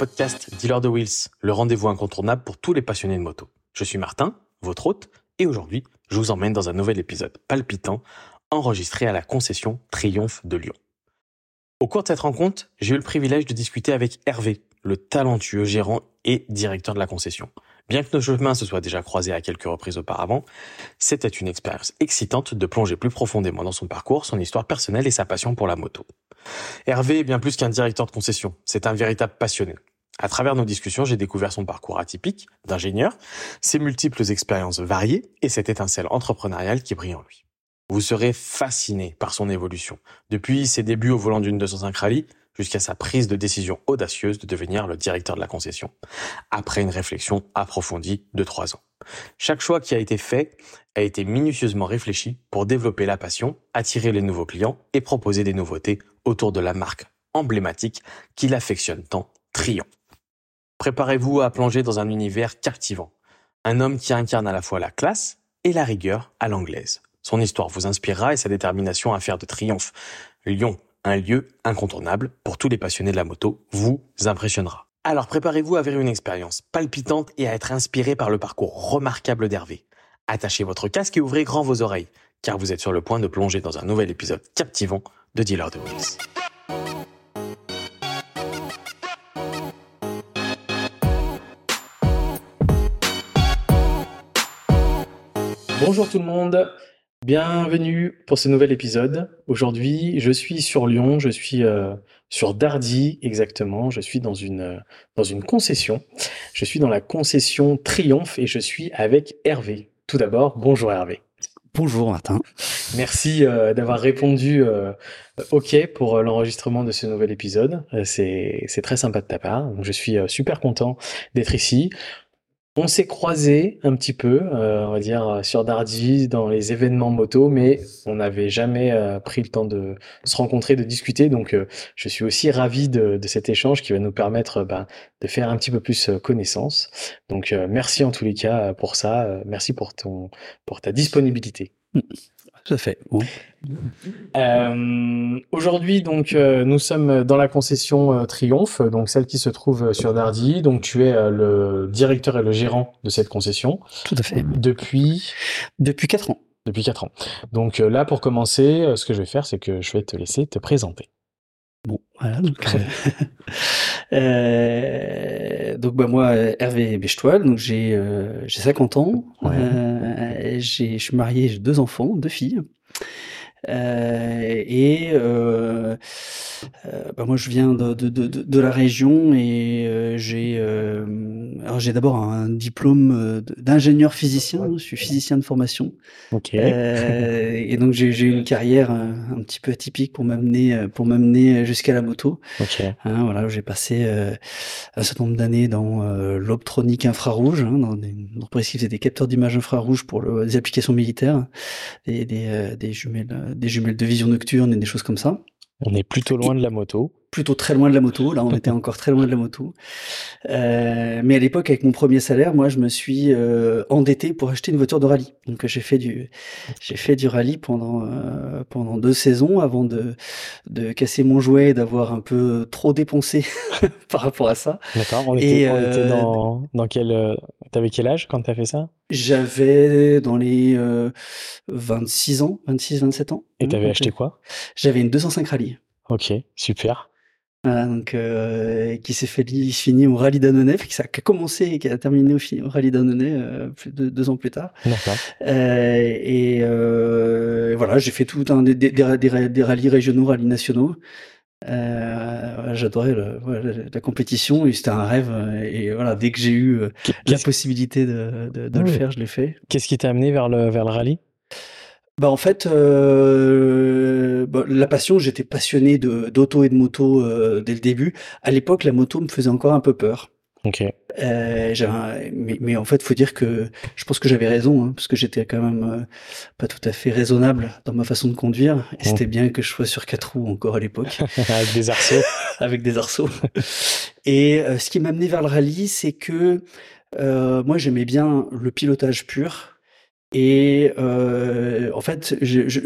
podcast Dealer de Wheels, le rendez-vous incontournable pour tous les passionnés de moto. Je suis Martin, votre hôte, et aujourd'hui, je vous emmène dans un nouvel épisode palpitant enregistré à la concession Triomphe de Lyon. Au cours de cette rencontre, j'ai eu le privilège de discuter avec Hervé, le talentueux gérant et directeur de la concession. Bien que nos chemins se soient déjà croisés à quelques reprises auparavant, c'était une expérience excitante de plonger plus profondément dans son parcours, son histoire personnelle et sa passion pour la moto. Hervé est bien plus qu'un directeur de concession, c'est un véritable passionné. À travers nos discussions, j'ai découvert son parcours atypique d'ingénieur, ses multiples expériences variées et cette étincelle entrepreneuriale qui brille en lui. Vous serez fasciné par son évolution, depuis ses débuts au volant d'une 205 Rally jusqu'à sa prise de décision audacieuse de devenir le directeur de la concession, après une réflexion approfondie de trois ans. Chaque choix qui a été fait a été minutieusement réfléchi pour développer la passion, attirer les nouveaux clients et proposer des nouveautés autour de la marque emblématique qu'il affectionne tant, Trion. Préparez-vous à plonger dans un univers captivant. Un homme qui incarne à la fois la classe et la rigueur à l'anglaise. Son histoire vous inspirera et sa détermination à faire de Triomphe Lyon un lieu incontournable pour tous les passionnés de la moto vous impressionnera. Alors préparez-vous à vivre une expérience palpitante et à être inspiré par le parcours remarquable d'Hervé. Attachez votre casque et ouvrez grand vos oreilles, car vous êtes sur le point de plonger dans un nouvel épisode captivant de Dealer de Wheels. Bonjour tout le monde, bienvenue pour ce nouvel épisode. Aujourd'hui, je suis sur Lyon, je suis euh, sur Dardy exactement, je suis dans une, euh, dans une concession. Je suis dans la concession Triomphe et je suis avec Hervé. Tout d'abord, bonjour Hervé. Bonjour Martin. Merci euh, d'avoir répondu euh, OK pour euh, l'enregistrement de ce nouvel épisode. C'est très sympa de ta part. Donc, je suis super content d'être ici. On s'est croisés un petit peu, euh, on va dire, euh, sur Dardy, dans les événements moto, mais on n'avait jamais euh, pris le temps de se rencontrer, de discuter. Donc, je suis aussi ravi de, cet échange qui va nous permettre ben, de faire un petit peu plus connaissance. Donc, merci en tous les cas pour ça. Merci pour ton, pour ta disponibilité. Tout à fait. Euh, Aujourd'hui, donc, euh, nous sommes dans la concession euh, Triomphe, donc celle qui se trouve sur Dardy. Donc, tu es le directeur et le gérant de cette concession Tout à fait. depuis? Depuis 4 ans. depuis quatre ans. Donc là, pour commencer, ce que je vais faire, c'est que je vais te laisser te présenter. Bon, voilà. Donc, euh, donc bah, moi, Hervé Bechtoil, donc j'ai euh, j'ai 50 ans. Ouais. Euh, j'ai- je suis marié, j'ai deux enfants, deux filles. Euh, et euh, euh, bah, moi, je viens de, de, de, de la région et euh, j'ai euh, j'ai d'abord un diplôme d'ingénieur physicien. Je suis physicien de formation. Ok. Euh, et donc j'ai j'ai eu une carrière un petit peu atypique pour m'amener pour m'amener jusqu'à la moto. Ok. Hein, voilà, j'ai passé euh, un certain nombre d'années dans euh, l'optronique infrarouge, hein, dans des une entreprise qui faisait des capteurs d'images infrarouges pour le- des applications militaires, et des, euh, des jumelles des jumelles de vision nocturne et des choses comme ça. On est plutôt loin de la moto. Plutôt très loin de la moto, là on était encore très loin de la moto. Euh, mais à l'époque, avec mon premier salaire, moi je me suis euh, endetté pour acheter une voiture de rallye. Donc j'ai fait du j'ai fait du rallye pendant euh, pendant deux saisons avant de de casser mon jouet et d'avoir un peu trop dépensé par rapport à ça. D'accord. On était, on était dans, dans quel. T'avais quel âge quand t'as fait ça? J'avais dans les euh, 26 ans, 26 27 ans. Et t'avais Donc, acheté quoi? J'avais une 205 rallye. Ok, super. Voilà, donc euh, qui s'est fait fini au rallye d'Annonay, qui a qui a commencé et qui a terminé au, rallye d'Annonay euh, plus de deux ans plus tard. Euh, et voilà, j'ai fait tout un des, des, des, des- des rallyes régionaux, rallyes nationaux. Euh, J'adorais la, compétition et c'était un rêve. Et voilà, dès que j'ai eu la possibilité de, de, de le faire, je l'ai fait. qu'est-ce qui t'a amené vers le, vers le rallye? Bah en fait, euh, bah, la passion, j'étais passionné de d'auto et de moto euh, dès le début. À l'époque, la moto me faisait encore un peu peur. Ok. Euh, mais, mais en fait, faut dire que je pense que j'avais raison, hein, parce que j'étais quand même pas tout à fait raisonnable dans ma façon de conduire. Et c'était bien que je sois sur quatre roues encore à l'époque, Avec des arceaux. avec des arceaux. Et ce qui m'a amené vers le rallye, c'est que moi j'aimais bien le pilotage pur. Et euh, en fait, je, je,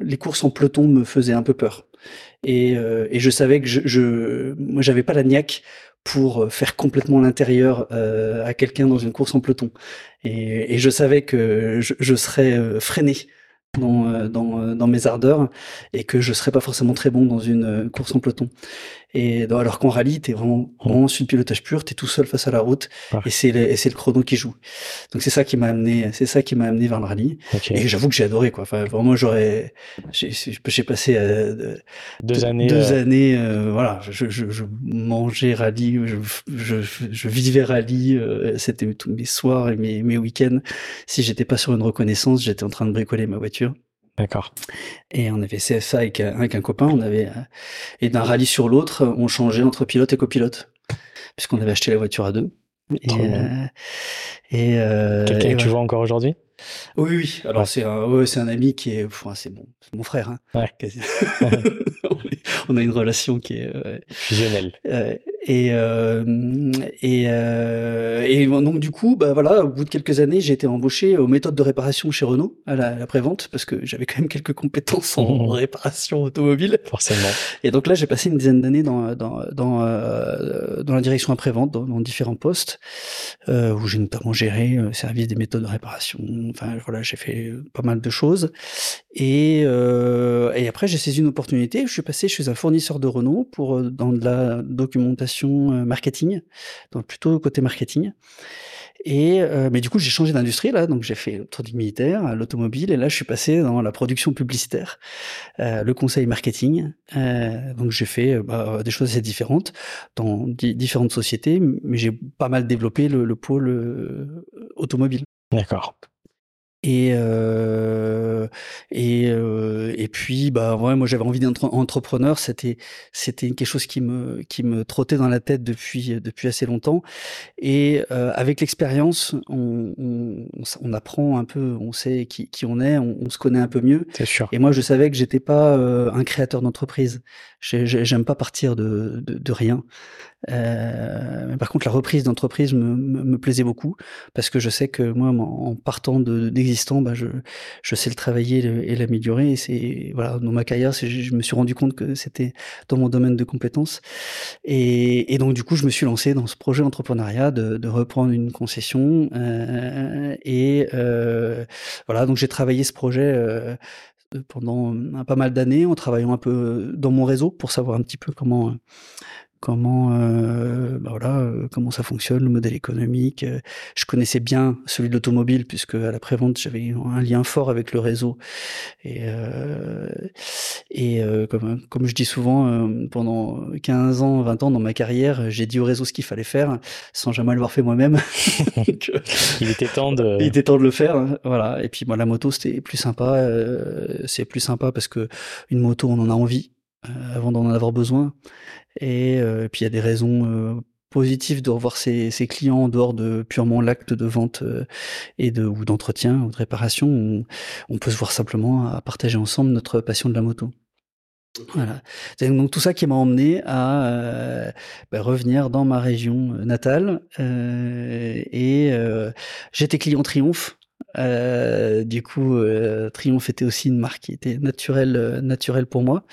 les courses en peloton me faisaient un peu peur. Et, euh, et je savais que je, je moi, j'avais pas la niaque pour faire complètement l'intérieur euh, à quelqu'un dans une course en peloton. Et, et je savais que je, serais freiné dans, dans, dans, mes ardeurs et que je serais pas forcément très bon dans une course en peloton. Et alors qu'en rallye, t'es vraiment, vraiment sur le pilotage pur, t'es tout seul face à la route, et c'est le, et c'est le chrono qui joue. Donc c'est ça qui m'a amené, c'est ça qui m'a amené vers le rallye. Et j'avoue que j'ai adoré, quoi. Enfin, vraiment, j'aurais, j'ai, j'ai passé euh, deux années, deux euh... années, euh, voilà. Je, je, je, mangeais rallye, je, je, je vivais rallye. Euh, c'était tous mes soirs et mes, mes week-ends. Si j'étais pas sur une reconnaissance, j'étais en train de bricoler ma voiture. D'accord. Et on avait CFA avec, avec un copain, on avait euh, et d'un rallye sur l'autre, on changeait entre pilote et copilote, puisqu'on avait acheté la voiture à deux. Et, euh, et euh, quelqu'un que tu vois encore aujourd'hui? Oui, oui. Alors ouais. c'est un, ouais, c'est un ami qui est, enfin, c'est bon, mon frère. Hein, ouais. on a une relation qui est euh, fusionnelle. Euh, et euh, et, euh, et donc du coup, bah voilà, au bout de quelques années, j'ai été embauché aux méthodes de réparation chez Renault à la, la prévente parce que j'avais quand même quelques compétences en mmh. réparation automobile. Forcément. Et donc là, j'ai passé une dizaine d'années dans dans dans, euh, dans la direction après-vente, dans, dans, différents postes où j'ai notamment géré le service des méthodes de réparation. Enfin voilà, j'ai fait pas mal de choses. Et et après, j'ai saisi une opportunité. Je suis passé chez un fournisseur de Renault pour dans de la documentation marketing, donc plutôt côté marketing. Et euh, mais du coup, j'ai changé d'industrie là, donc j'ai fait le militaire, l'automobile, et là, je suis passé dans la production publicitaire, euh, le conseil marketing. Euh, donc j'ai fait bah, des choses assez différentes dans différentes sociétés, mais j'ai pas mal développé le pôle automobile. D'accord. Et euh, et euh, et puis bah ouais, moi j'avais envie d'être entrepreneur. C'était c'était quelque chose qui me qui me trottait dans la tête depuis depuis assez longtemps. Et euh, avec l'expérience, on, on, on, apprend un peu, on sait qui, qui on est, on, on se connaît un peu mieux. C'est sûr. Et moi je savais que j'étais pas euh, un créateur d'entreprise. J'aime pas partir de, de, de rien. Euh, par contre, la reprise d'entreprise me, plaisait beaucoup parce que je sais que moi, en partant d'existant, de, bah, je, sais le travailler et l'améliorer. Et c'est voilà, dans ma carrière, je me suis rendu compte que c'était dans mon domaine de compétences. Et, donc, du coup, je me suis lancé dans ce projet entrepreneuriat de, reprendre une concession. Euh, et euh, voilà, donc j'ai travaillé ce projet pendant pas mal d'années en travaillant un peu dans mon réseau pour savoir un petit peu comment comment euh, bah voilà euh, comment ça fonctionne le modèle économique euh, je connaissais bien celui de l'automobile puisque à la prévente j'avais un lien fort avec le réseau. Et euh, et euh, comme comme je dis souvent euh, pendant 15 ans 20 ans dans ma carrière j'ai dit au réseau ce qu'il fallait faire sans jamais l'avoir fait moi-même. Il était temps de il était temps de le faire hein, voilà. Et puis moi la moto c'était plus sympa c'est plus sympa parce que une moto on en a envie avant d'en avoir besoin et, euh, puis il y a des raisons euh, positives de revoir ses, clients en dehors de purement l'acte de vente euh, et de ou d'entretien ou de réparation. On, peut se voir simplement à partager ensemble notre passion de la moto. Voilà. C'est donc tout ça qui m'a emmené à euh, bah, revenir dans ma région natale euh, et euh, j'étais client Triomphe. Du coup, Triomphe était aussi une marque qui était naturelle, naturelle pour moi.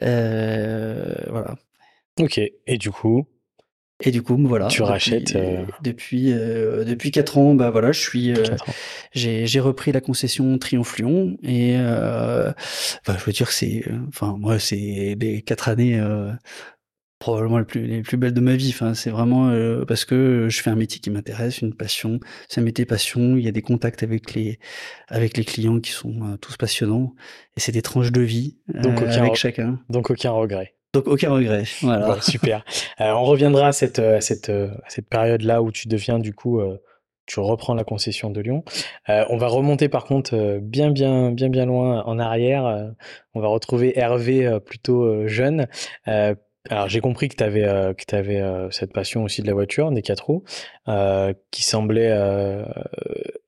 voilà. Ok. Et du coup? Et du coup, voilà. Tu rachètes depuis depuis, euh, quatre ans. Bah voilà, je suis. Euh, j'ai j'ai repris la concession Triomphe Lyon et euh, bah, je veux dire c'est. Enfin moi c'est les quatre années probablement les plus, les plus belles de ma vie. Enfin, c'est vraiment euh, parce que je fais un métier qui m'intéresse, une passion. C'est un métier passion. Il y a des contacts avec les avec les clients qui sont euh, tous passionnants et c'est des tranches de vie euh, donc avec chacun. Donc aucun regret. Donc aucun regret. Voilà. Bon, super. on reviendra à cette à cette à cette période là où tu deviens du coup tu reprends la concession de Lyon. Euh, on va remonter par contre euh, bien bien bien bien loin en arrière. Euh, on va retrouver Hervé plutôt jeune. Alors j'ai compris que tu avais euh, que avais euh, cette passion aussi de la voiture, des quatre roues, euh, qui semblait euh,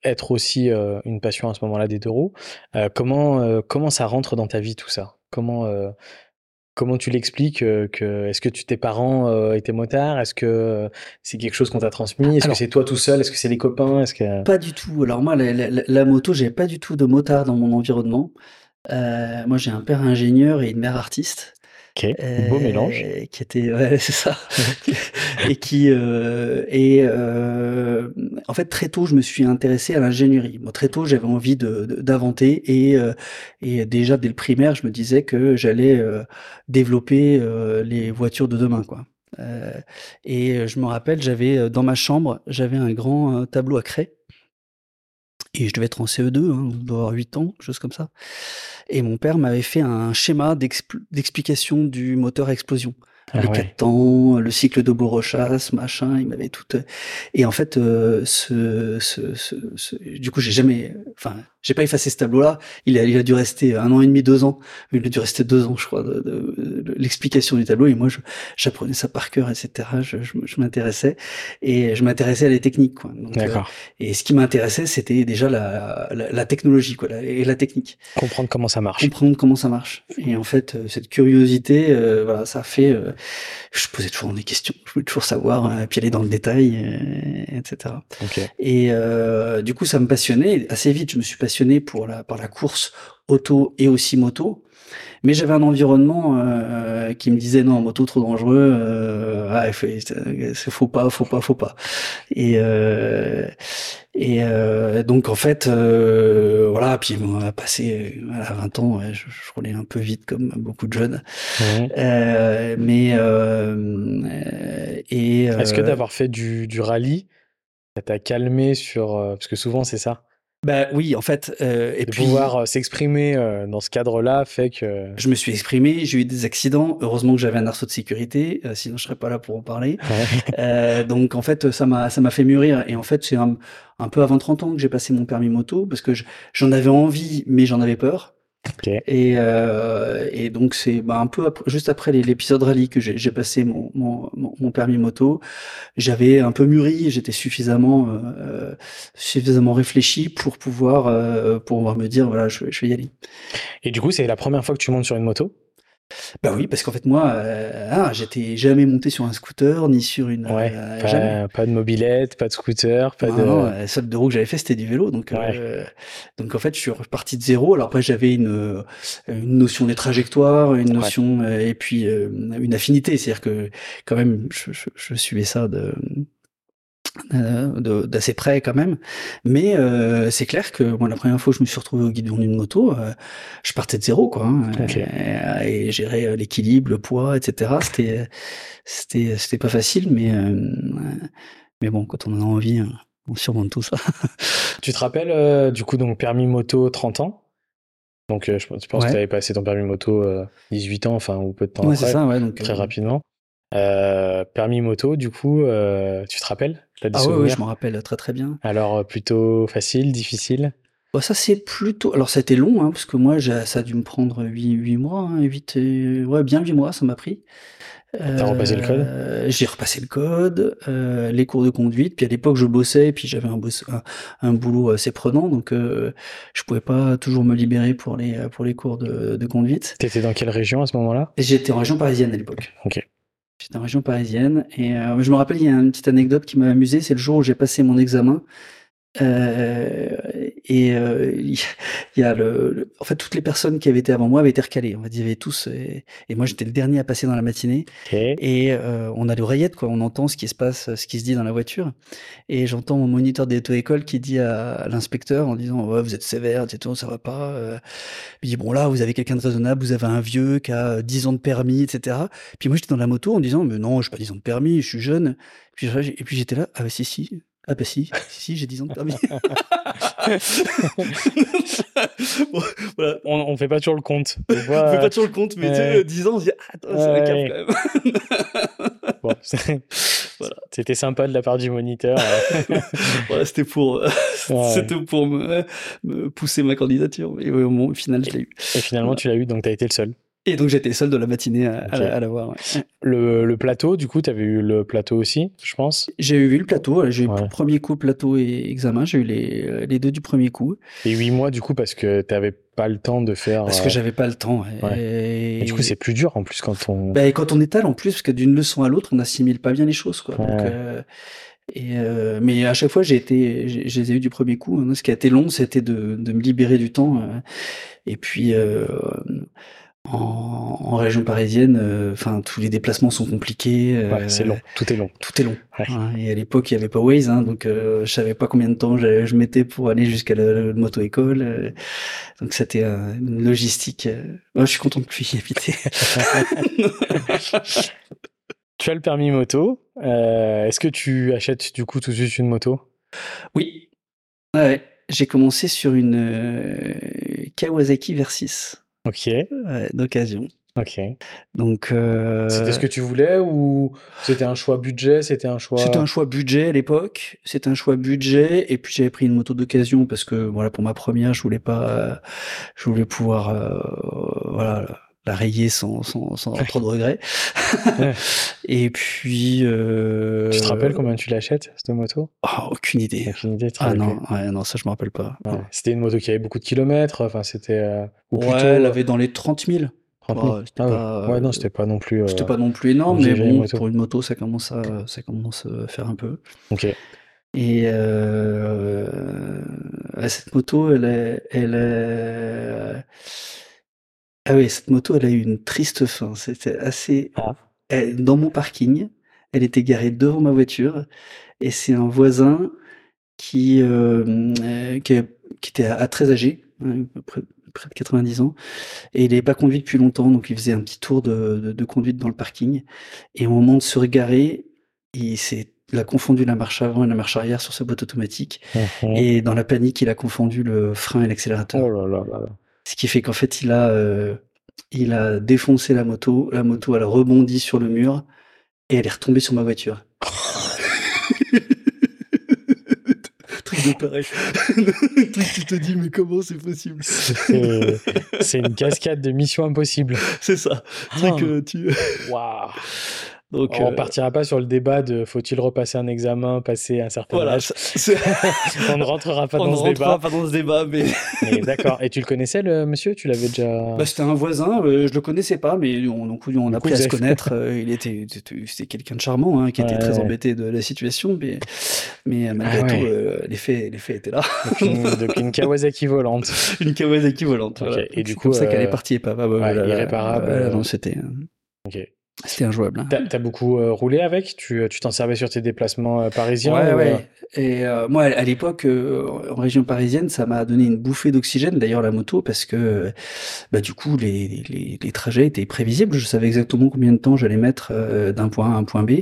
être aussi une passion à ce moment-là des deux roues. comment comment ça rentre dans ta vie tout ça? Comment comment tu l'expliques que Est-ce que tu, tes parents étaient motards? Est-ce que c'est quelque chose qu'on t'a transmis? Est-ce que c'est toi tout seul? Est-ce que c'est les copains? Est-ce que... Pas du tout. Alors moi, la, la, la moto, j'ai pas du tout de motard dans mon environnement. moi, j'ai un père ingénieur et une mère artiste. Ok, beau mélange. Qui était, ouais, c'est ça. et qui euh, et euh, en fait très tôt je me suis intéressé à l'ingénierie. Moi très tôt j'avais envie de d'inventer et euh, et déjà dès le primaire je me disais que j'allais euh, développer euh, les voitures de demain quoi. et je me rappelle j'avais dans ma chambre j'avais un grand tableau à craie et je devais être en CE2, hein, on doit avoir 8 ans, chose comme ça. Et mon père m'avait fait un schéma d'explication du moteur à explosion. Ah les quatre temps, le cycle de Borochas, machin, il m'avait tout. Et en fait, euh, ce, ce, ce, du coup, j'ai jamais, enfin, j'ai pas effacé ce tableau-là. Il a, il a dû rester un an et demi, deux ans. Il a dû rester deux ans, je crois, de, de, l'explication du tableau. Et moi, j'apprenais ça par cœur, etc. Je, je, je m'intéressais et je m'intéressais à les techniques, quoi. D'accord. Euh, et ce qui m'intéressait, c'était déjà la, la, la, technologie, quoi, et la technique. Comprendre comment ça marche. Comprendre comment ça marche. Et en fait, euh, cette curiosité, euh, voilà, ça fait. Euh, je posais toujours des questions. Je voulais toujours savoir, euh, puis aller dans le détail, etc. Okay. Et du coup, ça me passionnait. Assez vite, je me suis passionné pour la, par la course auto et aussi moto. Mais j'avais un environnement euh, qui me disait non moto trop dangereux, euh, ah, c'est faut pas, faut pas, faut pas. Et euh, et euh, donc en fait euh, voilà, puis on a passé à 20 ans, je, je, roulais un peu vite comme beaucoup de jeunes. Euh, mais et est-ce que d'avoir fait du, du rallye, ça t'a calmé sur parce que souvent c'est ça bah oui, en fait. Euh, et de puis, pouvoir euh, s'exprimer euh, dans ce cadre-là fait que. Je me suis exprimé, j'ai eu des accidents. Heureusement que j'avais un arceau de sécurité, euh, sinon je serais pas là pour en parler. euh, donc en fait, ça m'a ça m'a fait mûrir. Et en fait, c'est un, un, peu avant 30 ans que j'ai passé mon permis moto parce que j'en avais envie, mais j'en avais peur. Okay. Et, euh, et donc c'est bah, un peu après, juste après l'épisode rallye que j'ai passé mon, mon, mon, permis moto, j'avais un peu mûri, j'étais suffisamment euh, suffisamment réfléchi pour pouvoir euh, pour pouvoir me dire voilà je, je vais y aller. Et du coup c'est la première fois que tu montes sur une moto? Bah oui, parce qu'en fait moi, euh, ah, j'étais jamais monté sur un scooter ni sur une. Ouais, euh, pas, jamais. pas de mobilette, pas de scooter, pas non, de. Non, la seule de roue que j'avais fait c'était du vélo, donc ouais. euh, donc en fait je suis reparti de zéro. Alors après j'avais une une notion des trajectoires, une notion ouais. et puis une affinité, c'est-à-dire que quand même je, je, je suivais ça de euh, d'assez près quand même. Mais euh, c'est clair que moi, la première fois que je me suis retrouvé au guidon d'une moto, euh, je partais de zéro, quoi. Hein, okay. et, et, gérer l'équilibre, le poids, etc. C'était, c'était, c'était pas facile, mais mais bon, quand on en a envie, on surmonte tout ça. tu te rappelles, du coup, donc permis moto 30 ans? Donc, je, je pense ouais. que tu avais passé ton permis moto 18 ans, enfin, ou peu de temps ouais, après, ça, ouais, donc, très rapidement. Euh, permis moto, du coup, euh, tu te rappelles? Ah oui, je m'en rappelle très très bien. Alors, plutôt facile, difficile? Bah, Ça, c'est plutôt. Alors, ça a été long, hein, parce que moi, ça a dû me prendre 8, 8 mois, hein, 8, euh... ouais, bien 8 mois, ça m'a pris. T'as repassé le code? Euh, J'ai repassé le code, euh, les cours de conduite. Puis à l'époque, je bossais, puis j'avais un, un, un, boulot assez prenant, donc euh, je pouvais pas toujours me libérer pour les pour les cours de, de conduite. T'étais dans quelle région à ce moment-là? J'étais en région parisienne à l'époque. Ok. J'étais en région parisienne et euh, je me rappelle, il y a une petite anecdote qui m'a amusé. C'est le jour où j'ai passé mon examen. Euh, et euh, il y a le, le, en fait toutes les personnes qui avaient été avant moi avaient été recalées. On va dire, ils tous. Et, et moi j'étais le dernier à passer dans la matinée. Okay. Et euh, on a l'oreillette quoi, on entend ce qui se passe, ce qui se dit dans la voiture. Et j'entends mon moniteur d'auto-école qui dit à, à l'inspecteur en disant ouais, vous êtes sévère, etc. Ça va pas. Euh, il dit bon là vous avez quelqu'un de raisonnable, vous avez un vieux qui a 10 ans de permis, etc. Puis moi j'étais dans la moto en disant mais non, j'ai pas 10 ans de permis, je suis jeune. Puis, et puis j'étais là ah bah si si ah bah si, si, si j'ai 10 ans de permis. bon, voilà. on, on fait pas toujours le compte. On fait pas toujours le compte, mais ouais. tu sais, 10 ans, on se dit, ah, attends, c'est ouais. un cap quand même. bon, voilà. C'était sympa de la part du moniteur. voilà, c'était pour, c'était pour me, me, pousser ma candidature. Mais bon, au final, je l'ai eu. Et finalement, voilà. tu l'as eu, donc tu as été le seul. Et donc j'étais seul de la matinée à, à, la, voir. Le, le, plateau, du coup, tu avais eu le plateau aussi, je pense? J'ai eu le plateau, j'ai eu le premier coup plateau et examen, j'ai eu les, les, deux du premier coup. Et huit mois du coup parce que tu n'avais pas le temps de faire... Parce que j'avais pas le temps. Et... du coup c'est plus dur en plus quand on... Bah, quand on étale en plus, parce que d'une leçon à l'autre, on n'assimile pas bien les choses. Quoi. Donc, euh, et euh, mais à chaque fois, j'ai été, je les ai eu du premier coup. Hein. Ce qui a été long, c'était de, de me libérer du temps. Euh, et puis, euh, en, en, région parisienne, euh, enfin tous les déplacements sont compliqués. Euh, c'est long, tout est long. Tout est long. et à l'époque, il n'y avait pas Waze, hein, donc euh, je savais pas combien de temps je, mettais pour aller jusqu'à la, moto-école. donc c'était une logistique. Moi, je suis content de plus y habiter. tu as le permis moto. Est-ce que tu achètes du coup tout de suite une moto? Oui. J'ai commencé sur une Kawasaki Versys. Ok. d'occasion. Ok. Donc. Euh... C'était ce que tu voulais ou c'était un choix budget C'était un choix. C'était un choix budget à l'époque. C'était un choix budget et puis j'avais pris une moto d'occasion parce que voilà pour ma première je voulais pas, je voulais pouvoir euh, voilà la rayer sans, sans, sans trop de regrets. Et puis. Euh... Tu te rappelles combien tu l'achètes, cette moto? Oh, Aucune idée. Aucune idée. Ah non, ouais, non, ça je me rappelle pas. C'était une moto qui avait beaucoup de kilomètres. Enfin, c'était. Euh, ouais, elle avait dans les 30 000. 30 000. Ah, pas, ouais, non, c'était pas non plus. Euh, c'était pas non plus énorme, mais bon, pour une moto, ça commence à, ça commence à faire un peu. Ok. Et euh, cette moto, elle est, elle est, ah oui, cette moto, elle a eu une triste fin. C'était assez. Ah. dans mon parking, elle était garée devant ma voiture, et c'est un voisin qui, euh, euh, qui, était à, très âgé, hein, près, de 90 ans, et il n'avait pas conduit depuis longtemps, donc il faisait un petit tour de, de, conduite dans le parking. Et au moment de se regarer, il s'est il a confondu la marche avant et la marche arrière sur sa boîte automatique. Mhm. Et dans la panique, il a confondu le frein et l'accélérateur. Oh là là là là. Ce qui fait qu'en fait, il a, euh, il a défoncé la moto. La moto, elle a rebondi sur le mur et elle est retombée sur ma voiture. Truc de pareil. Truc tu te dis, mais comment c'est possible? C'est une cascade de mission impossible. C'est ça. Truc que tu. Waouh donc, on euh, partira pas sur le débat de faut-il repasser un examen, passer un certain voilà, âge. on ne rentrera pas on dans ce débat. pas dans ce débat, mais. D'accord. Et tu le connaissais, le monsieur? Tu l'avais déjà. Bah, c'était un voisin. Euh, je le connaissais pas, mais on, donc, on a appris à se connaître. Euh, il était, c'était quelqu'un de charmant, hein, qui était très embêté de la situation, mais, mais malgré ah tout, les faits, les faits étaient là. Donc une, Kawasaki volante. une Kawasaki volante. Et du coup, ça qu'elle est partie, pas, pas, irréparable. non, c'était. Ok. C'était injouable. Hein. T'as as beaucoup euh, roulé avec? Tu t'en servais sur tes déplacements euh, parisiens Ouais, ouais. Et euh, moi, à l'époque, en région parisienne, ça m'a donné une bouffée d'oxygène, d'ailleurs, la moto, parce que bah, du coup, les, les, les, trajets étaient prévisibles. Je savais exactement combien de temps j'allais mettre d'un point A à un point B.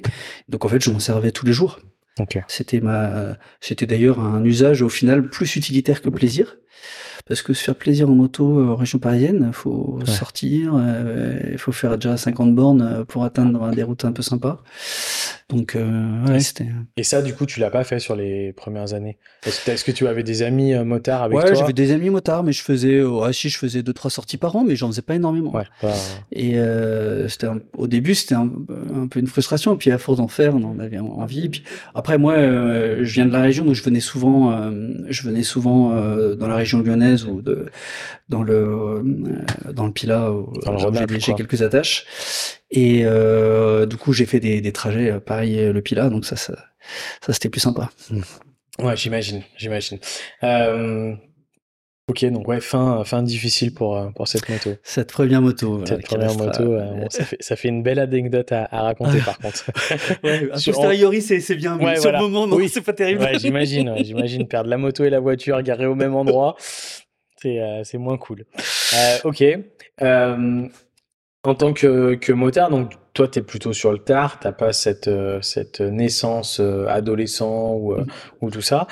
Donc, en fait, je m'en servais tous les jours. Okay. C'était ma, c'était d'ailleurs un usage au final plus utilitaire que plaisir parce que se faire plaisir en moto euh, en région parisienne, faut sortir, euh, il faut faire déjà 50 bornes euh, pour atteindre des routes un peu sympas. Donc, euh, ouais, c'était. Et ça, du coup, tu l'as pas fait sur les premières années? Est-ce que, tu avais des amis euh, motards avec toi? Ouais, j'avais des amis motards, mais je faisais, ouais, si je faisais deux trois sorties par an, mais j'en faisais pas énormément. Ouais. Et euh, c'était au début, c'était un, peu une frustration. Et puis à force d'en faire, on en avait envie. Puis après, moi, euh, je viens de la région, donc je venais souvent, euh, je venais souvent euh, dans la région lyonnaise ou de, dans le, dans le Pila, où j'ai quelques attaches. Et euh, du coup, j'ai fait des, des trajets euh, pareil euh, le Pila, donc ça, ça, ça c'était plus sympa. Ouais, j'imagine, j'imagine. Euh, ok, donc ouais, fin, fin difficile pour pour cette moto. Cette première moto. Cette première moto, bon, ça fait ça fait une belle anecdote à, à raconter par contre. ouais, a posteriori, c'est c'est bien, mais sur le moment, non, oui. c'est pas terrible. Ouais, j'imagine, j'imagine perdre la moto et la voiture garées au même endroit, c'est c'est moins cool. ok. En tant que, que motard, donc toi, tu es plutôt sur le tard, t'as pas cette, euh, cette naissance euh, adolescent ou, euh, mmh. ou tout ça.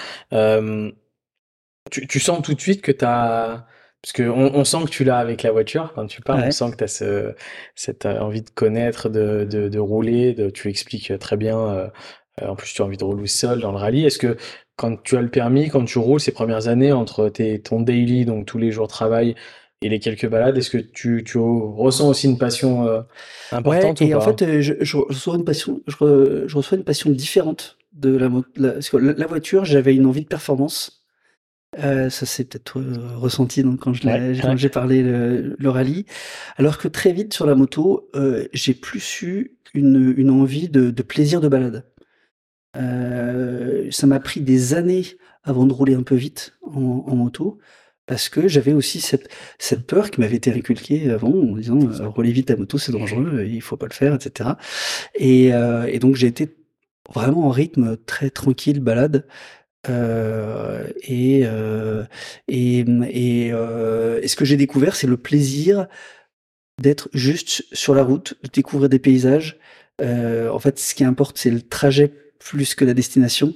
tu, tu sens tout de suite que tu as... Parce qu'on on sent que tu l'as avec la voiture quand tu parles, on sent que tu as ce, cette envie de connaître, de, de, de rouler, de, tu expliques très bien. en plus, tu as envie de rouler seul dans le rallye. Est-ce que quand tu as le permis, quand tu roules ces premières années entre tes, ton daily, donc tous les jours travail, et les quelques balades, est-ce que tu, tu ressens aussi une passion euh, importante ouais, et en fait, euh, je, je, reçois une passion, je, je, reçois une passion différente de la, la, la voiture. J'avais une envie de performance. Euh, ça s'est peut-être ressenti donc, quand j'ai parlé le, le, rallye. Alors que très vite sur la moto, euh, j'ai plus eu une, une envie de, de, plaisir de balade. Ça m'a pris des années avant de rouler un peu vite en, en moto parce que j'avais aussi cette, cette peur qui m'avait été réculquée avant en disant euh, vite à moto c'est dangereux, il faut pas le faire, etc. Et, euh, et donc j'ai été vraiment en rythme très tranquille balade. Euh, et, euh, et, et, euh, et, ce que j'ai découvert, c'est le plaisir d'être juste sur la route, de découvrir des paysages. Euh, en fait, ce qui importe, c'est le trajet plus que la destination.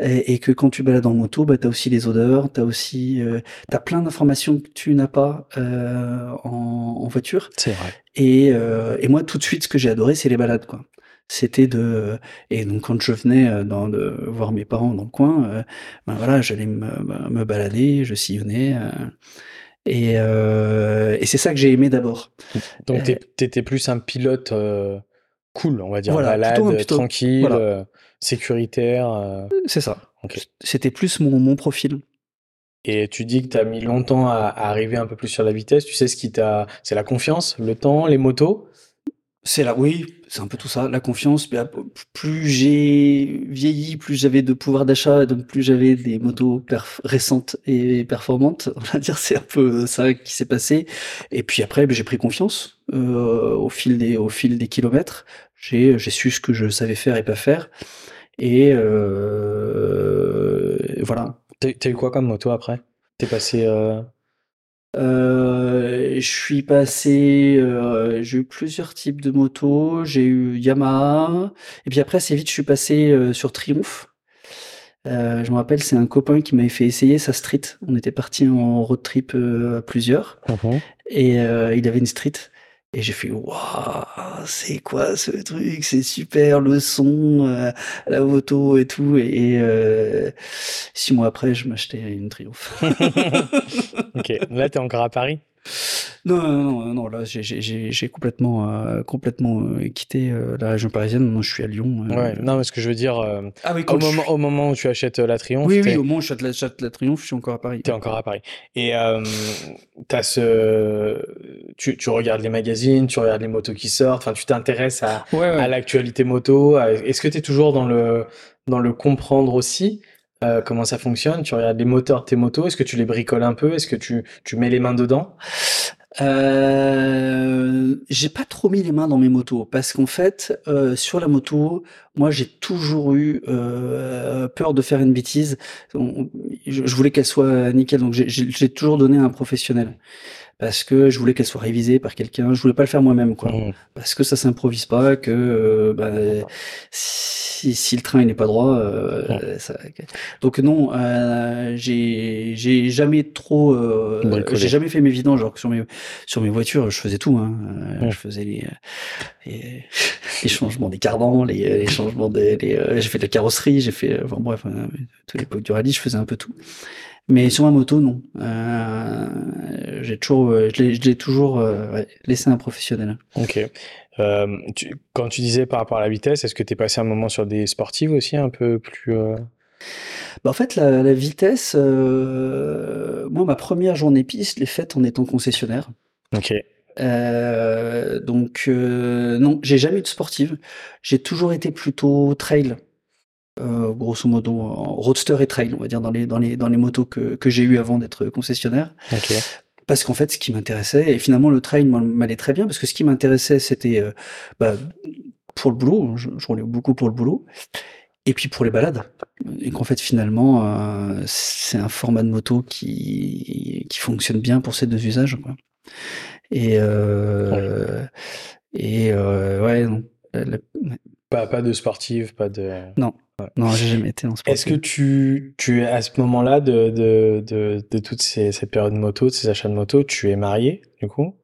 Et, et, que quand tu balades en moto bah tu as aussi les odeurs tu as aussi euh, as plein d'informations que tu n'as pas euh, en, en, voiture. C'est vrai. Et, euh, et moi tout de suite ce que j'ai adoré c'est les balades quoi. C'était de et donc quand je venais euh, dans de voir mes parents dans le coin ben voilà j'allais me, me, balader je sillonnais et, et c'est ça que j'ai aimé d'abord. Donc t'étais plus un pilote cool on va dire voilà, balade plutôt, tranquille voilà. Sécuritaire c'est ça okay. c'était plus mon, mon profil et tu dis que tu as mis longtemps à, à, arriver un peu plus sur la vitesse. Tu sais ce qui t'a. C'est la confiance, le temps, les motos? C'est là, oui, c'est un peu tout ça, la confiance. Plus j'ai vieilli, plus j'avais de pouvoir d'achat, donc plus j'avais des motos récentes et performantes. On va dire, c'est un peu ça qui s'est passé. Et puis après, ben, j'ai pris confiance euh, au fil des au fil des kilomètres. J'ai j'ai su ce que je savais faire et pas faire. Et euh, voilà. T'as eu quoi comme moto après? T'es passé euh... Euh, je suis passé, euh, j'ai eu plusieurs types de motos, j'ai eu Yamaha, et puis après assez vite je suis passé euh, sur Triumph. Je me rappelle, c'est un copain qui m'avait fait essayer sa street. On était parti en road trip à plusieurs, mmh et il avait une street. Et j'ai fait waouh, c'est quoi ce truc? C'est super le son, euh, la moto et tout. Et, euh, six mois après, je m'achetais une Triumph. ok, là t'es encore à Paris? Non, non, non, là, j'ai complètement, euh, complètement euh, quitté euh, la région parisienne. Non, je suis à Lyon. Ouais, non, mais ce que je veux dire, ah, oui, au, moment, au moment où tu achètes la Triomphe. Oui, oui, au moment où j'achète la, la Triomphe, je suis encore à Paris. T'es encore à Paris. Et as ce, tu, tu regardes les magazines, tu regardes les motos qui sortent. Enfin, tu t'intéresses à, ouais, ouais. à l'actualité moto. Est-ce que tu es toujours dans le, dans le comprendre aussi euh, comment ça fonctionne? Tu regardes les moteurs de tes motos Est-ce que tu les bricoles un peu? Est-ce que tu, tu mets les mains dedans? Euh, j'ai pas trop mis les mains dans mes motos parce qu'en fait, euh, sur la moto, moi j'ai toujours eu euh, peur de faire une bêtise. je, je voulais qu'elle soit nickel, donc j'ai toujours donné à un professionnel parce que je voulais qu'elle soit révisée par quelqu'un. Je voulais pas le faire moi-même, quoi, mmh. parce que ça s'improvise pas, que euh, bah, si, si, le train il n'est pas droit, euh, mmh. ça... donc non, euh, j'ai j'ai jamais trop, euh, j'ai jamais fait mes vidanges, genre que sur mes sur mes voitures, je faisais tout, hein. Mmh. je faisais les, les, les changements des cardans, les, les changements des, les, j'ai fait de la carrosserie, j'ai fait, enfin bref, tous les l'époque du rallye, je faisais un peu tout. Mais sur ma moto, non. Euh, j'ai toujours, euh, je l'ai toujours euh, ouais, laissé un professionnel. Ok. Euh, tu, quand tu disais par rapport à la vitesse, est-ce que tu es passé un moment sur des sportives aussi un peu plus euh... bah En fait, la, la vitesse, euh, moi, ma première journée piste, je l'ai faite en étant concessionnaire. Ok. Euh, donc non, j'ai jamais eu de sportive. J'ai toujours été plutôt trail. Euh, grosso modo en roadster et trail, on va dire dans les dans les dans les motos que que j'ai eu avant d'être concessionnaire. Okay. Parce qu'en fait, ce qui m'intéressait et finalement le trail m'allait très bien parce que ce qui m'intéressait c'était euh, bah, pour le boulot, je, je, roulais beaucoup pour le boulot. Et puis pour les balades, et qu'en fait finalement euh, c'est un format de moto qui qui fonctionne bien pour ces deux usages. Quoi. Et euh, ouais. et euh, ouais, non, la, la, pas, pas de sportive, pas de. Non, ouais. non, j'ai jamais été en sportive. Est-ce que tu, tu es à ce moment-là de, de, de, de toute ces, cette période de moto, de ces achats de moto, tu es marié, du coup?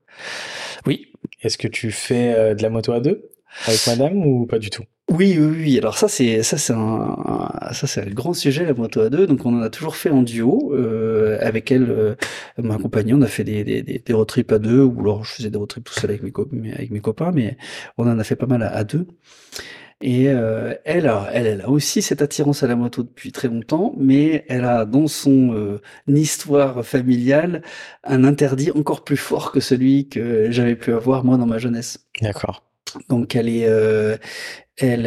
Oui. Est-ce que tu fais euh, de la moto à deux? Avec madame ou pas du tout? Oui, oui, oui. Alors ça, c'est ça, c'est un, ça, c'est un grand sujet la moto à deux. Donc on en a toujours fait en duo. Euh, avec elle, ma compagne, on a fait des, des, des, road trips à deux, ou alors je faisais des road trips tout seul avec mes, avec mes copains, mais on en a fait pas mal à, deux. Et elle, elle, elle a aussi cette attirance à la moto depuis très longtemps, mais elle a dans son histoire familiale un interdit encore plus fort que celui que j'avais pu avoir moi dans ma jeunesse. D'accord. Donc elle est, elle,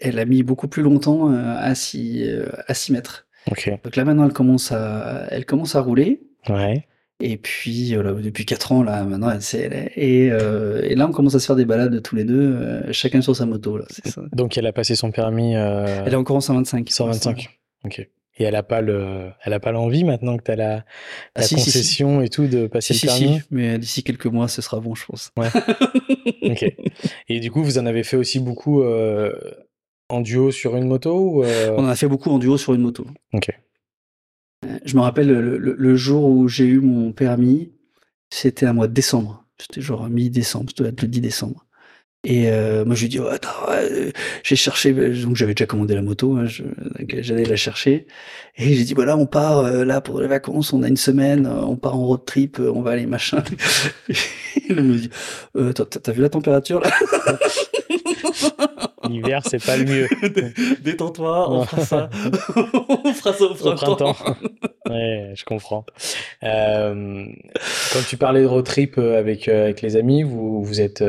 elle a mis beaucoup plus longtemps à s'y à s'y mettre. Donc là maintenant elle commence à elle commence à rouler. Ouais. Et puis voilà, depuis 4 ans là maintenant elle, elle et, et, là on commence à se faire des balades tous les deux, chacun sur sa moto là. Ça. Donc elle a passé son permis. Elle est encore en 125. 125. Ok. Et elle a pas le, elle a pas l'envie maintenant que tu as la, ah, concession et tout de passer le permis. mais d'ici quelques mois, ce sera bon, je pense. Ouais. ok. Et du coup, vous en avez fait aussi beaucoup euh, en duo sur une moto ou euh... On en a fait beaucoup en duo sur une moto. Ok. Euh, je me rappelle le, jour où j'ai eu mon permis, c'était un mois de décembre. C'était genre mi-décembre, c'était le 10 décembre. Et euh, moi, je lui dis, oh, attends, euh, j'ai cherché, donc j'avais déjà commandé la moto, hein, j'allais la chercher. Et j'ai dit, voilà, on part là pour les vacances, on a une semaine, on part en road trip, on va aller machin. il me dit, t'as vu la température là? L'hiver, c'est pas le mieux. Détends-toi, on fera ça. on fera ça au printemps. ouais, je comprends. Euh, quand tu parlais de road trip avec, avec les amis, vous, vous êtes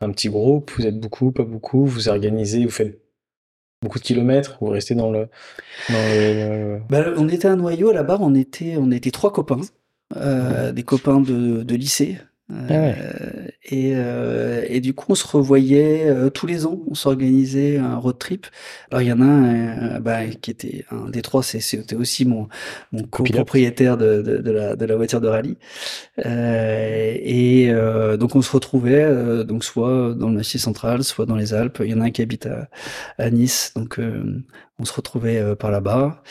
un petit groupe, vous êtes beaucoup, pas beaucoup, vous organisez, vous faites beaucoup de kilomètres, vous restez dans le. Bah, on était un noyau là-bas, on était, on était trois copains, euh, des copains de, de lycée. Euh, ah et, euh, et, du coup, on se revoyait euh, tous les ans. On s'organisait un road trip. Alors, il y en a un bah, qui était un des trois, c'était aussi mon, mon copropriétaire de, de, de, la, de la voiture de rallye. et donc, on se retrouvait donc soit dans le Massif central, soit dans les Alpes. Il y en a un qui habite à, à Nice, donc on se retrouvait par là-bas.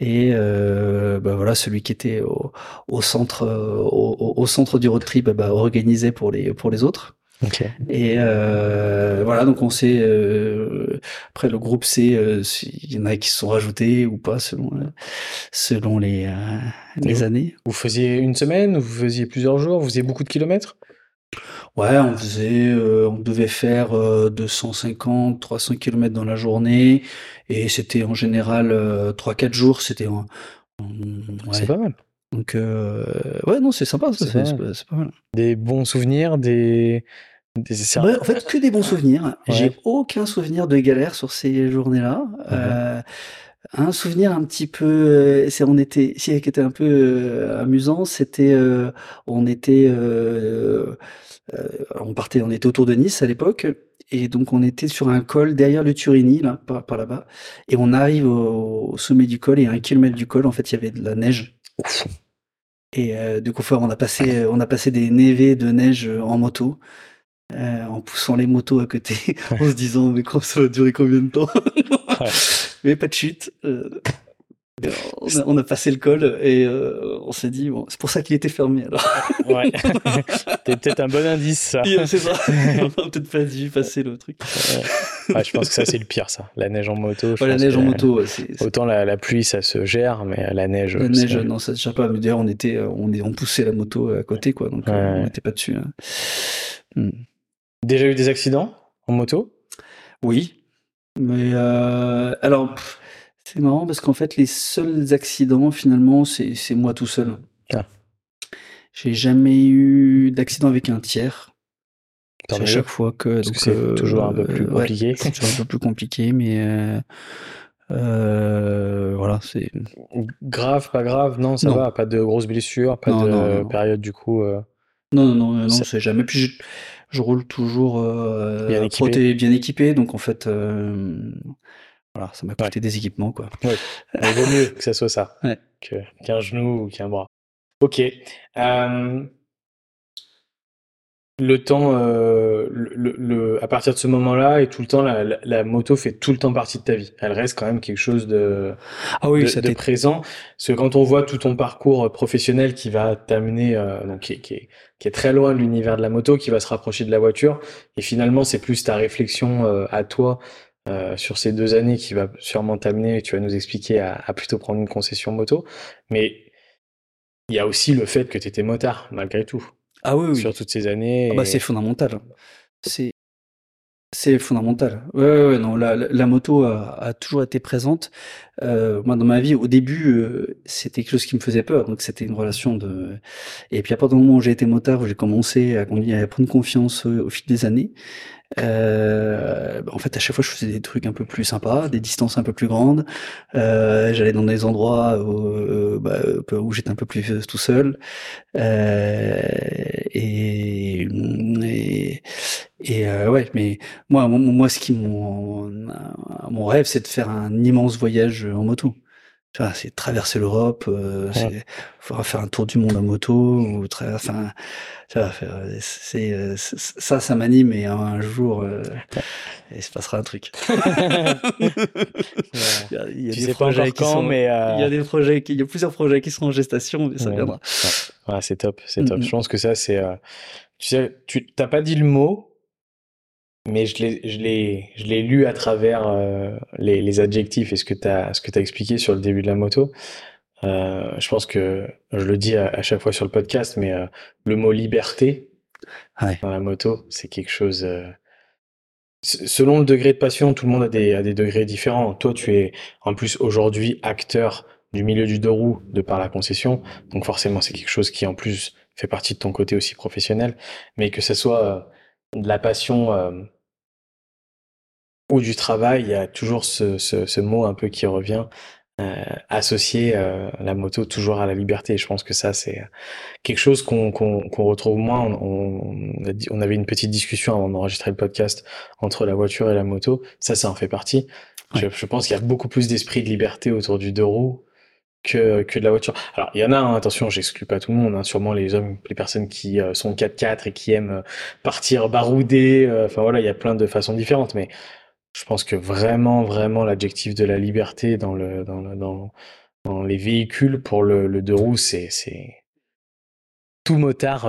Et euh, bah voilà, celui qui était au, au centre, euh, au, au, centre du road trip, bah, organisé pour les pour les autres. Okay. Et euh, voilà, donc on sait. Euh, après le groupe C, euh, il y en a qui se sont rajoutés ou pas selon selon les les années. Vous faisiez une semaine, vous faisiez plusieurs jours, vous faisiez beaucoup de kilomètres? Ouais, on faisait, euh, on devait faire euh, 250, 300 km dans la journée, et c'était en général euh, 3-4 jours, c'était ouais. C'est pas mal. Donc, euh, ouais, non, c'est sympa, c'est pas, pas, mal. Des bons souvenirs, des. des... Ouais, en fait, que des bons souvenirs. Ouais. J'ai aucun souvenir de galère sur ces journées-là. Mmh un souvenir un petit peu, euh, c'est on était, qui était un peu euh, amusant, c'était, euh, on était, on partait, on était autour de Nice à l'époque, et donc on était sur un col derrière le Turini, là, par, là-bas, et on arrive au, sommet du col, et à un kilomètre du col, en fait, il y avait de la neige. Et du coup, on a passé, on a passé des névés de neige en moto. En poussant les motos à côté, en se disant mais ça va durer combien de temps? Mais pas de chute. Euh, on, a, passé le col et euh, on s'est dit bon, c'est pour ça qu'il était fermé alors. ouais, c'était peut-être un bon indice ça. c'est ça. on a peut-être pas dû passer le truc. Ouais. je pense que ça c'est le pire ça. La neige en moto. la neige en moto. Autant la, pluie ça se gère, mais la neige. La neige non ça se gère pas. Mais d'ailleurs on était on, on poussait la moto à côté quoi, donc on n'était pas dessus. Hein. Hmm. Déjà eu des accidents en moto? Oui. Mais euh, alors, c'est marrant parce qu'en fait, les seuls accidents, finalement, c'est moi tout seul. Ah. J'ai jamais eu d'accident avec un tiers. À chaque fois que. c'est euh, toujours un peu plus compliqué. c'est toujours un peu plus compliqué, mais. Euh, voilà, c'est. Grave, pas grave, non, ça va, pas de grosses blessures, pas de période du coup. Non, non, non, non, c'est jamais. Puis je roule toujours euh, bien, équipé. bien équipé, donc en fait, euh, voilà, ça m'a coûté des équipements, quoi. Ouais. Il vaut mieux que ça soit ça ouais. qu'un genou ou qu'un bras. Ok. Euh, le temps, euh, le, le, à partir de ce moment-là et tout le temps, la, la, la, moto fait tout le temps partie de ta vie. Elle reste quand même quelque chose de, ah oui, de, de présent. Parce que quand on voit tout ton parcours professionnel qui va t'amener, euh, donc qui, qui, qui, est très loin de l'univers de la moto, qui va se rapprocher de la voiture, et finalement c'est plus ta réflexion euh, à toi sur ces deux années qui va sûrement t'amener, tu vas nous expliquer à, à, plutôt prendre une concession moto. Mais il y a aussi le fait que tu étais motard, malgré tout. Ah oui, oui. Sur toutes ces années. Ah bah, c'est fondamental. C'est c'est fondamental. Ouais, ouais, non, la, la, moto a, a, toujours été présente. Euh, moi, dans ma vie, au début, euh, c'était quelque chose qui me faisait peur. Donc, c'était une relation de. Et puis, à partir du moment où j'ai été motard, où j'ai commencé à, prendre confiance au, fil des années, euh, bah, en fait, à chaque fois, je faisais des trucs un peu plus sympas, des distances un peu plus grandes. Euh, J'allais dans des endroits où, euh, bah, j'étais un peu plus tout seul. Euh, et, et, euh, ouais, mais moi, moi, ce qui mon, mon rêve, c'est de faire un immense voyage en moto. c'est traverser l'Europe, euh, ouais. faire un tour du monde en moto, ou enfin, c'est euh, ça, ça m'anime et un, jour, euh, il se passera un truc. il y a, des projets qui sont, mais il y a des projets, il y a plusieurs projets qui sont en gestation, mais ça viendra. Ouais, c'est top, c'est top. Je pense que ça, c'est, tu sais, tu t'as pas dit le mot, mais je l'ai, lu à travers euh, les, les, adjectifs et ce que tu as, as expliqué sur le début de la moto. Euh, je pense que je le dis à, chaque fois sur le podcast, mais euh, le mot liberté ouais. dans la moto, c'est quelque chose. Selon le degré de passion, tout le monde a des, a des degrés différents. Toi, tu es en plus aujourd'hui acteur du milieu du deux roues de par la concession, donc forcément c'est quelque chose qui en plus fait partie de ton côté aussi professionnel, mais que ce soit de la passion euh, ou du travail, il y a toujours ce, ce, ce mot un peu qui revient, euh, associer euh, la moto toujours à la liberté. Je pense que ça, c'est quelque chose qu'on retrouve moins. On, on, on, avait une petite discussion avant d'enregistrer le podcast entre la voiture et la moto. Ça, ça en fait partie. Je, je, pense qu'il y a beaucoup plus d'esprit de liberté autour du deux roues que, que de la voiture. Alors, il y en a, hein, attention, j'exclus pas tout le monde, hein, sûrement les hommes, les personnes qui euh, sont 4x4 et qui aiment euh, partir barouder, euh, enfin voilà, il y a plein de façons différentes, mais je pense que vraiment, vraiment, l'adjectif de la liberté dans le, dans, dans, dans les véhicules pour le, le deux roues, c'est, tout motard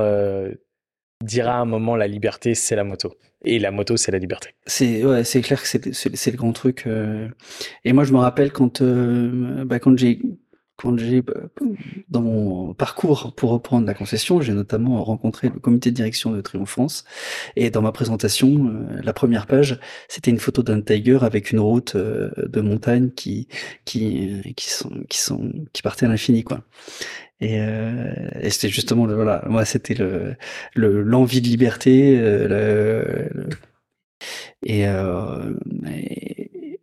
dira à un moment la liberté, c'est la moto. Et la moto, c'est la liberté. C'est ouais, c'est clair que c'est, c'est, le grand truc. Et moi, je me rappelle quand bah, quand j'ai quand j'ai bah, dans mon parcours pour reprendre la concession, j'ai notamment rencontré le comité de direction de Triumph France et dans ma présentation, euh, la première page, c'était une photo d'un Tiger avec une route euh, de montagne qui qui qui sont qui sont qui partait à l'infini quoi. Et, euh, c'était justement voilà, moi c'était le l'envie de liberté, et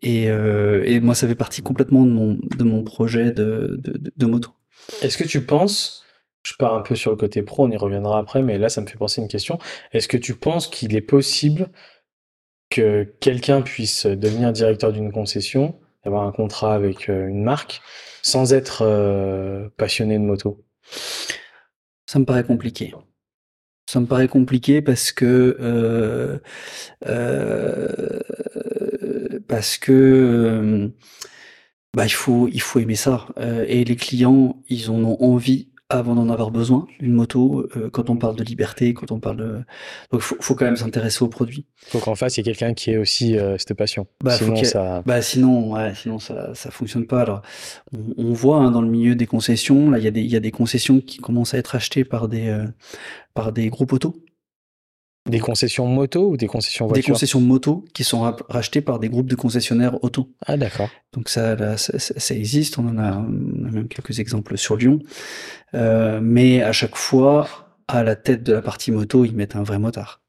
et, euh, et, moi, ça fait partie complètement de mon, de mon projet de, de, de moto. Est-ce que tu penses, je pars un peu sur le côté pro, on y reviendra après, mais là, ça me fait penser une question. Est-ce que tu penses qu'il est possible que quelqu'un puisse devenir directeur d'une concession, avoir un contrat avec euh, une marque, sans être euh, passionné de moto? Ça me paraît compliqué. Ça me paraît compliqué parce que euh, euh, parce que euh, bah, il faut il faut aimer ça. Euh, et les clients ils en ont envie avant d'en avoir besoin une moto euh, quand on parle de liberté quand on parle de donc faut, faut quand même s'intéresser au produit. Faut qu'en face il y ait quelqu'un qui ait aussi cette passion. Bah, sinon ça bah sinon ouais, sinon ça ça fonctionne pas. Alors on, voit hein, dans le milieu des concessions là il y a des il y a des concessions qui commencent à être achetées par des par des groupes auto des concessions moto ou des concessions voitures Des concessions moto qui sont rachetées par des groupes de concessionnaires auto. Ah d'accord. Donc ça, là, ça, ça, existe, on en a, on a, même quelques exemples sur Lyon. Euh, mais à chaque fois, à la tête de la partie moto, ils mettent un vrai motard.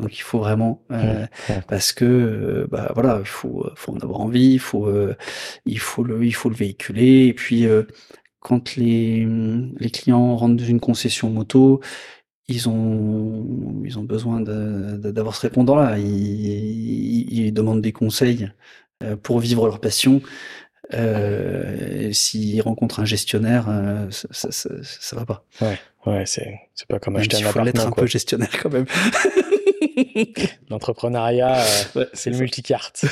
Donc il faut vraiment euh, mmh, parce que euh, bah voilà, il faut, faut en avoir envie, il faut euh, il faut le il faut le véhiculer et puis quand les les clients rentrent dans une concession moto, ils ont, ils ont besoin d'avoir ce répondant-là. Ils, ils, demandent des conseils euh, pour vivre leur passion. Euh, S'ils rencontrent un gestionnaire, euh, ça, ça, ça, ça, va pas. Ouais, ouais, c'est pas comme acheter un. Il faut être un peu gestionnaire quand même. L'entrepreneuriat, euh, ouais, c'est le multicarte.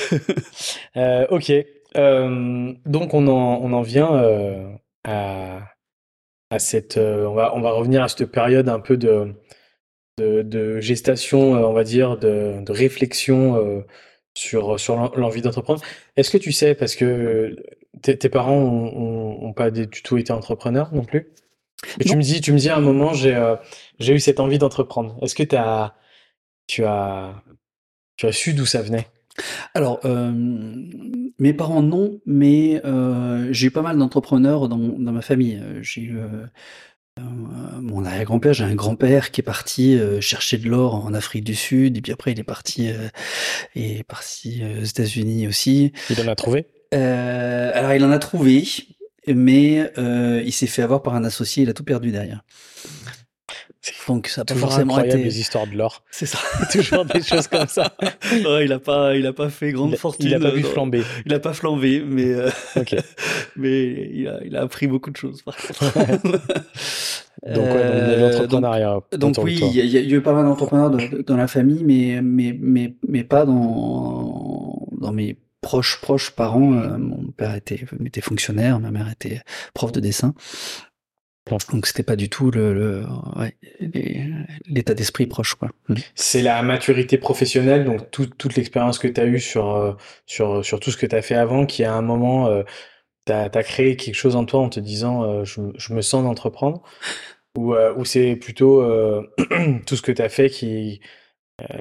euh, ok, donc on en on en vient à à cette, euh, on va, on va revenir à cette période un peu de, de, de gestation, euh, on va dire, de, de réflexion euh, sur, sur l'envie d'entreprendre. Est-ce que tu sais, parce que tes, parents ont, pas du tout été entrepreneurs non plus tu me dis, tu me dis à un moment, j'ai j'ai eu cette envie d'entreprendre. Est-ce que as, tu as tu as su d'où ça venait? Alors, mes parents non, mais j'ai eu pas mal d'entrepreneurs dans dans ma famille. j'ai eu, mon arrière-grand-père, j'ai un grand-père qui est parti, chercher de l'or en Afrique du Sud et puis après il est parti, il est parti, aux États-Unis aussi. Il en a trouvé? alors il en a trouvé, mais il s'est fait avoir par un associé, il a tout perdu derrière. Donc ça a pas forcément été les histoires de l'or. C'est ça. Toujours des choses comme ça. il a pas, il a pas fait grande fortune. Il a pas pu flamber. Il a pas flambé, mais euh, mais il a, il a appris beaucoup de choses par contre. donc ouais, l'entrepreneuriat. Donc, oui, il y, a eu pas mal d'entrepreneurs dans la famille, mais mais mais mais pas dans dans mes proches proches parents. Euh, mon père était était fonctionnaire, ma mère était prof de dessin. Donc c'était pas du tout l'état d'esprit proche. Mmh. C'est la maturité professionnelle, donc toute l'expérience que tu as eue sur, euh, sur, tout ce que tu as fait avant, qui à un moment, euh, tu as, créé quelque chose en toi en te disant euh, je, me sens d'entreprendre, ou, ou c'est plutôt tout ce que tu as fait qui, euh,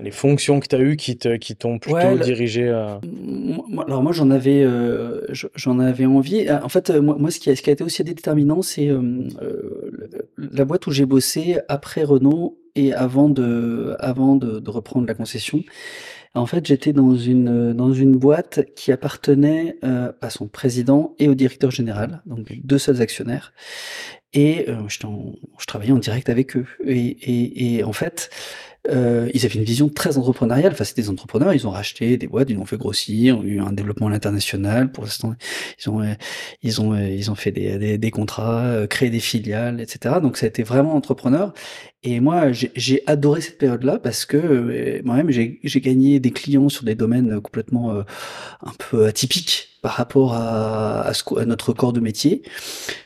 les fonctions que tu as eues qui te qui t'ont plutôt dirigé alors moi j'en avais euh, j'en avais envie. En fait euh, moi, moi ce qui a ce qui a été aussi déterminant c'est la boîte où j'ai bossé après Renault et avant de avant de, de reprendre la concession. En fait j'étais dans une dans une boîte qui appartenait à son président et au directeur général donc deux seuls actionnaires. Et je, je travaillais en direct avec eux. Et, et, et en fait euh, ils avaient une vision très entrepreneuriale. Enfin, c'était des entrepreneurs. Ils ont racheté des boîtes, ils ont fait grossir, ont eu un développement à l'international. Pour l'instant, ils ont, euh, ils ont, euh, ils ont fait des, des, contrats, euh, créé des filiales, etc. Donc, ça a été vraiment entrepreneur. Et moi, j'ai adoré cette période-là parce que moi-même, j'ai gagné des clients sur des domaines complètement un peu atypiques par rapport à, à, ce, à, notre corps de métier.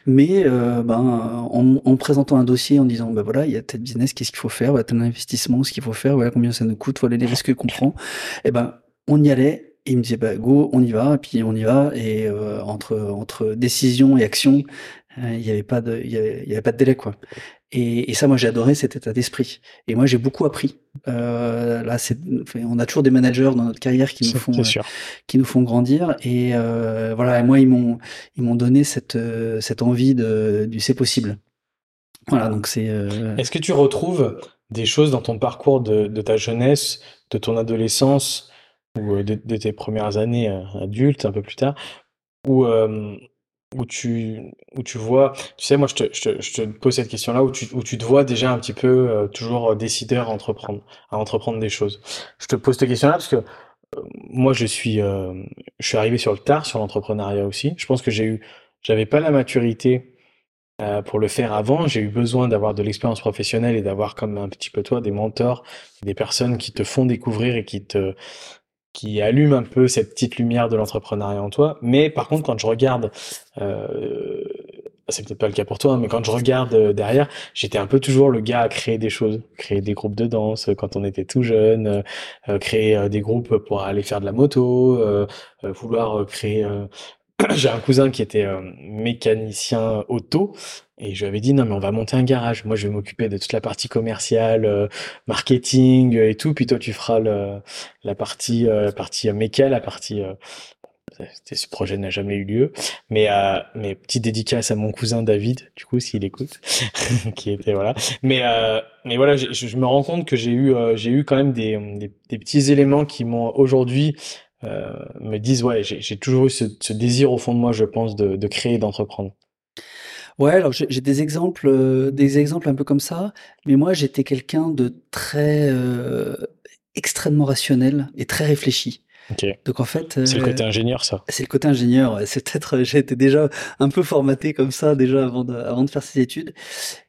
Mais euh, ben, en, en, présentant un dossier, en disant, ben voilà, il y a tel business, qu'est-ce qu'il faut faire, voilà, tel investissement, ce qu'il faut faire, voilà combien ça nous coûte, voilà les risques qu'on prend, et eh ben on y allait. Et il me disait, bah, go, on y va, et puis on y va. Et euh, entre, entre décision et action, euh, il n'y avait pas de, il y avait, y avait pas de délai, quoi. Et, et ça, moi, j'ai adoré cet état d'esprit. Et moi, j'ai beaucoup appris. Euh, là, c'est, on a toujours des managers dans notre carrière qui nous font, euh, qui nous font grandir. Et euh, voilà, et moi, ils m'ont, ils m'ont donné cette, cette envie de, du c'est possible. Voilà, donc c'est. Est-ce que tu retrouves des choses dans ton parcours de, ta jeunesse, de ton adolescence ou de, de tes premières années adultes, un peu plus tard, où où tu, où tu vois, tu sais, moi je te, je te, pose cette question-là, où tu, où tu te vois déjà un petit peu euh, toujours euh, décideur à entreprendre, à entreprendre des choses. Je te pose cette question-là parce que euh, moi je suis, je suis arrivé sur le tard sur l'entrepreneuriat aussi. Je pense que j'ai eu, j'avais pas la maturité pour le faire avant. J'ai eu besoin d'avoir de l'expérience professionnelle et d'avoir comme un petit peu toi des mentors, des personnes qui te font découvrir et qui te qui allume un peu cette petite lumière de l'entrepreneuriat en toi. Mais par contre, quand je regarde, euh, c'est peut-être pas le cas pour toi, hein, mais quand je regarde euh, derrière, j'étais un peu toujours le gars à créer des choses, créer des groupes de danse quand on était tout jeune, euh, euh, créer des groupes pour aller faire de la moto, vouloir créer j'ai un cousin qui était euh, mécanicien auto et je lui avais dit non mais on va monter un garage. Moi je vais m'occuper de toute la partie commerciale, euh, marketing et tout. Puis toi tu feras le, la partie la partie méca, la partie ce projet n'a jamais eu lieu, mais euh, mais petite dédicace à mon cousin David, du coup s'il écoute, qui était voilà. Mais mais voilà, je, me rends compte que j'ai eu j'ai eu quand même des, des, petits éléments qui m'ont aujourd'hui euh, me disent ouais j'ai toujours eu ce, désir au fond de moi je pense de, de créer d'entreprendre Ouais, alors j'ai des exemples, euh, des exemples un peu comme ça, mais moi j'étais quelqu'un de très euh, extrêmement rationnel et très réfléchi. Donc en fait, c'est le côté euh, ingénieur, ça. C'est le côté ingénieur. C'est peut-être j'ai été déjà un peu formaté comme ça déjà avant de, avant de faire ces études.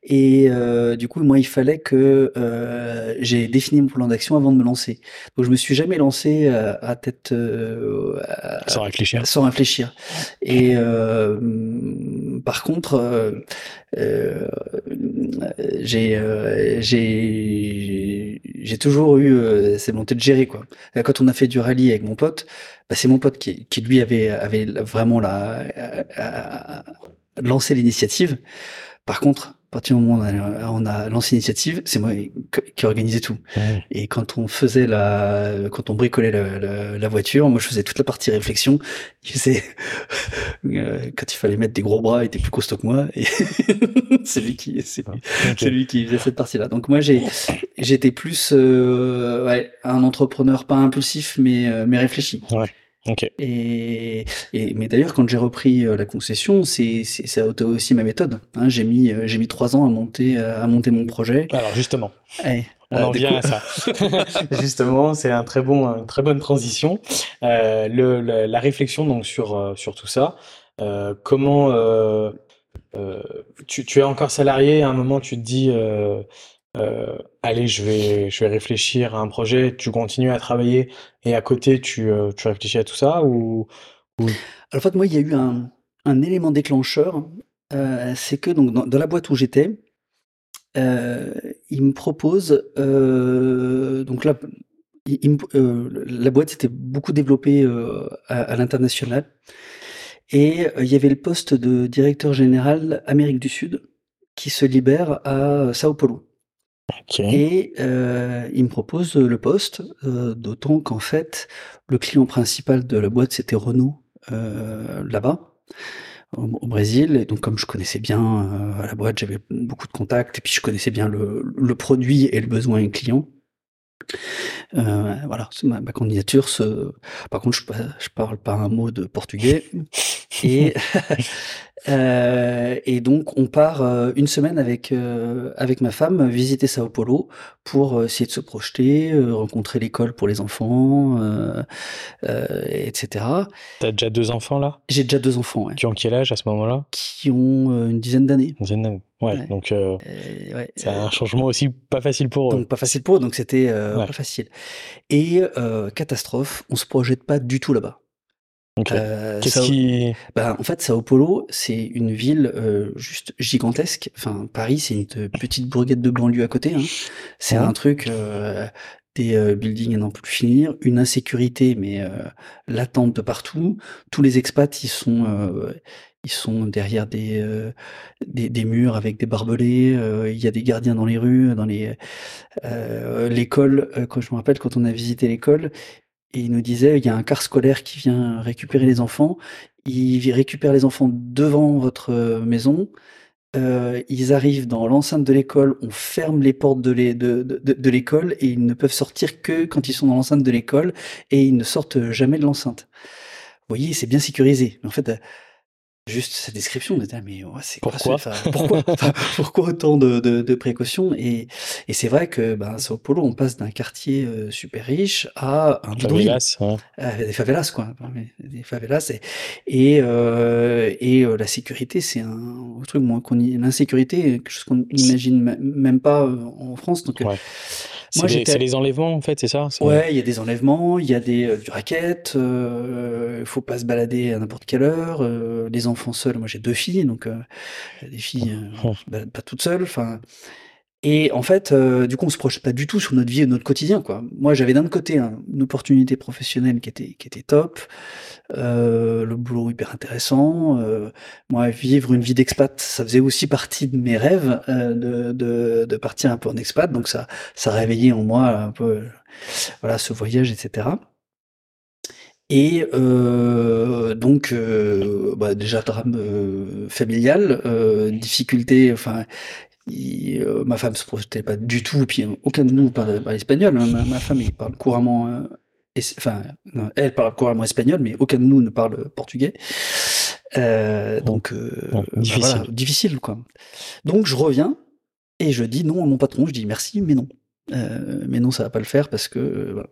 Et euh, du coup, moi, il fallait que euh, j'ai défini mon plan d'action avant de me lancer. Donc je me suis jamais lancé à, à tête euh, sans réfléchir. Sans réfléchir. Et par contre, euh, j'ai euh, j'ai j'ai toujours eu euh, cette volonté de gérer quoi. Quand on a fait du rallye avec mon pote, bah, c'est mon pote qui, qui lui avait avait vraiment la, lancé l'initiative. Par contre, partir du moment où on a, lancé l'initiative, c'est moi qui organisais tout. Et quand on faisait la, quand on bricolait la, voiture, moi je faisais toute la partie réflexion. Je euh, quand il fallait mettre des gros bras, il était plus costaud que moi. Et c'est lui qui, c'est lui, qui faisait cette partie-là. Donc moi j'ai, j'étais plus, euh, ouais, un entrepreneur pas impulsif mais euh, mais réfléchi. Ouais. Et, et, mais d'ailleurs, quand j'ai repris euh, la concession, c'est ça a été aussi ma méthode. Hein. j'ai mis euh, j'ai mis trois ans à monter euh, à monter mon projet. Alors justement, on en vient à ça. justement, c'est un très bon une très bonne transition. le, la réflexion donc sur sur tout ça. comment tu, tu es encore salarié à un moment tu te dis euh, allez, je vais, je vais réfléchir à un projet, tu continues à travailler et à côté, tu, euh, tu réfléchis à tout ça ou, en fait, moi, il y a eu un, un élément déclencheur. Euh, c'est que donc, dans, la boîte où j'étais, il me propose. donc là, la boîte s'était beaucoup développée à l'international. Et il y avait le poste de directeur général Amérique du Sud qui se libère à Sao Paulo. Et euh, il me propose le poste, euh, d'autant qu'en fait, le client principal de la boîte, c'était Renault, euh, là-bas, au, Brésil. Et donc, comme je connaissais bien la boîte, j'avais beaucoup de contacts, et puis je connaissais bien le, produit et le besoin du client. voilà, ma, ma candidature. Se... Par contre, je, je parle pas un mot de portugais. et Euh, et donc on part euh, une semaine avec euh, avec ma femme visiter Sao Paulo pour essayer de se projeter, rencontrer l'école pour les enfants, etc. T'as déjà deux enfants là? J'ai déjà deux enfants. Ouais. Qui ont quel âge à ce moment-là? Qui ont une dizaine d'années. Une dizaine d'années. Ouais, donc ouais, c'est un changement aussi pas facile pour eux. Donc pas facile pour eux, donc c'était pas facile. Et catastrophe, on se projette pas du tout là-bas. Euh, Qu'est-ce qui... bah, en fait, Sao Paulo, c'est une ville euh, juste gigantesque. Enfin, Paris, c'est une petite bourgade de banlieue à côté. Hein. C'est un truc, euh, des euh, buildings à n'en plus finir, une insécurité, mais euh, latente de partout. Tous les expats, ils sont, ils sont derrière des, des, des, murs avec des barbelés. Il y a des gardiens dans les rues, dans les l'école. quand je me rappelle, quand on a visité l'école, et il nous disait, il y a un car scolaire qui vient récupérer les enfants. Il récupère les enfants devant votre euh, maison. Euh, ils arrivent dans l'enceinte de l'école, on ferme les portes de l'école et ils ne peuvent sortir que quand ils sont dans l'enceinte de l'école et ils ne sortent jamais de l'enceinte. Vous voyez, c'est bien sécurisé. En fait, Juste cette description, on était mais c'est pourquoi pourquoi, pourquoi autant de, de, de précautions et, et c'est vrai que ben, Sao Paulo, on passe d'un quartier euh, super riche à un favelas, ouais. euh, des favelas quoi, des favelas et et, euh, et euh, la sécurité, c'est un truc moins qu'on l'insécurité, quelque chose qu'on n'imagine même pas euh, en France. Donc ouais. C'est les, enlèvements en fait, c'est ça Ouais, il y a des enlèvements, il y a des euh, du racket, euh, faut pas se balader à n'importe quelle heure. Euh, les enfants seuls, moi j'ai deux filles, donc euh, des filles oh. pas toutes seules. Enfin, et en fait, du coup, on se projette pas du tout sur notre vie et notre quotidien, quoi. Moi, j'avais d'un côté une opportunité professionnelle qui était qui était top, le boulot hyper intéressant. Euh, moi, vivre une vie d'expat, ça faisait aussi partie de mes rêves euh, de, de, partir un peu en expat. Donc ça, ça réveillait en moi un peu, voilà, ce voyage, etc. Et euh, donc, euh, bah déjà drame euh, familial, difficulté, enfin, ma femme se projetait pas du tout, puis aucun de nous parle, espagnol. Hein, ma, ma, femme, il parle couramment enfin, elle parle couramment espagnol, mais aucun de nous ne parle portugais. Euh, donc, euh, difficile. difficile, quoi. Donc, je reviens et je dis non à mon patron. Je dis merci, mais non. Euh, mais non, ça va pas le faire parce que voilà.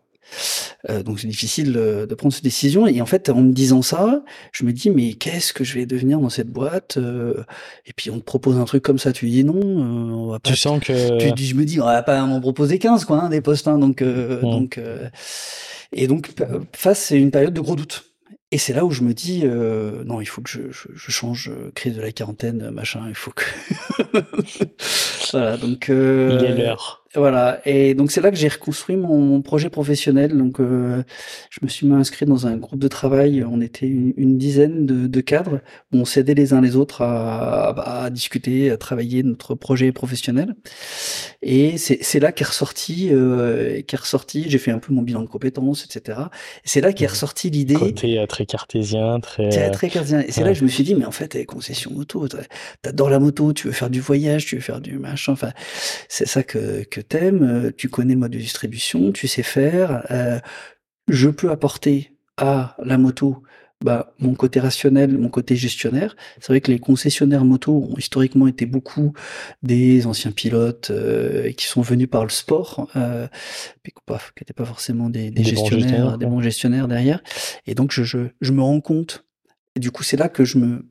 Euh, donc c'est difficile de, prendre cette décision. Et en fait, en me disant ça, je me dis mais qu'est-ce que je vais devenir dans cette boîte euh, Et puis on te propose un truc comme ça, tu dis non. Euh, on va pas tu sens que tu, je me dis on va pas m'en proposer 15 quoi, hein, des postes. Hein, donc donc et donc face c'est une période de gros doute. et c'est là où je me dis, euh, non, il faut que je change, euh, crise de la quarantaine, machin, il faut que... voilà, donc... Euh, il est l'heure. Voilà, et donc c'est là que j'ai reconstruit mon, mon, projet professionnel. Donc euh, je me suis inscrit dans un groupe de travail. On était une, une dizaine de, de, cadres où on s'aidait les uns les autres à, à, à, discuter, à travailler notre projet professionnel. Et c'est là qu'est ressorti, euh, qu'est ressorti. J'ai fait un peu mon bilan de compétences, etc. Et c'est là qu'est ressorti l'idée. Côté euh, très cartésien, très. Très, très cartésien. Et c'est ouais. là que je me suis dit, mais en fait, eh, concession moto, t'adores la moto, tu veux faire du voyage, tu veux faire du machin. Enfin, c'est ça que, que t'aimes, euh, tu connais le mode de distribution, tu sais faire. Euh, je peux apporter à la moto bah, mon côté rationnel, mon côté gestionnaire. C'est vrai que les concessionnaires moto ont historiquement été beaucoup des anciens pilotes euh, qui sont venus par le sport, euh, qui n'étaient pas forcément des, des, des gestionnaires, bons gestionnaires, des bons gestionnaires derrière. Et donc je, je, je me rends compte. Et du coup, c'est là que je me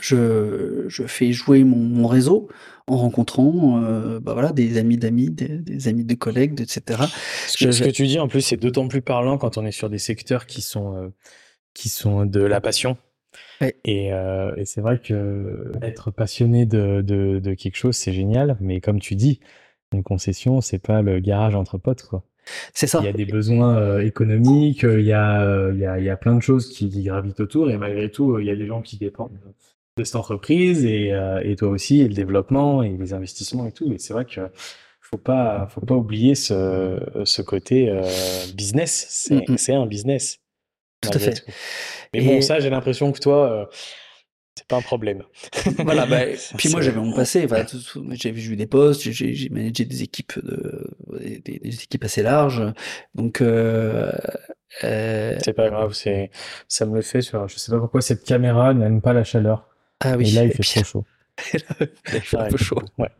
je, je fais jouer mon, mon réseau en rencontrant euh, bah voilà, des amis d'amis, des, des, amis de collègues, etc. Ce que, je, ce que tu dis en plus, c'est d'autant plus parlant quand on est sur des secteurs qui sont, euh, qui sont de la passion. Ouais. Et, euh, et c'est vrai que être passionné de, de, de quelque chose, c'est génial. Mais comme tu dis, une concession, c'est pas le garage entre potes, quoi. C'est ça. Il y a des besoins euh, économiques, il y a, il y a, il y a plein de choses qui, qui, gravitent autour, et malgré tout, il y a des gens qui dépendent de cette entreprise, et, euh, et toi aussi, et le développement, et les investissements et tout. Et c'est vrai que faut pas, faut pas oublier ce, ce côté business. C'est mm -hmm. un business. Tout à fait. Tout. Mais et... bon, ça, j'ai l'impression que toi, c'est pas un problème. voilà, bah, puis moi j'avais mon passé, enfin, j'ai vu des postes, j'ai managé des équipes de, des, des, équipes assez larges, donc euh, euh... c'est pas grave, c'est ça me le fait sur, je sais pas pourquoi cette caméra n'aime pas la chaleur. Ah oui. Et là il fait trop chaud. il fait un peu chaud. Ouais.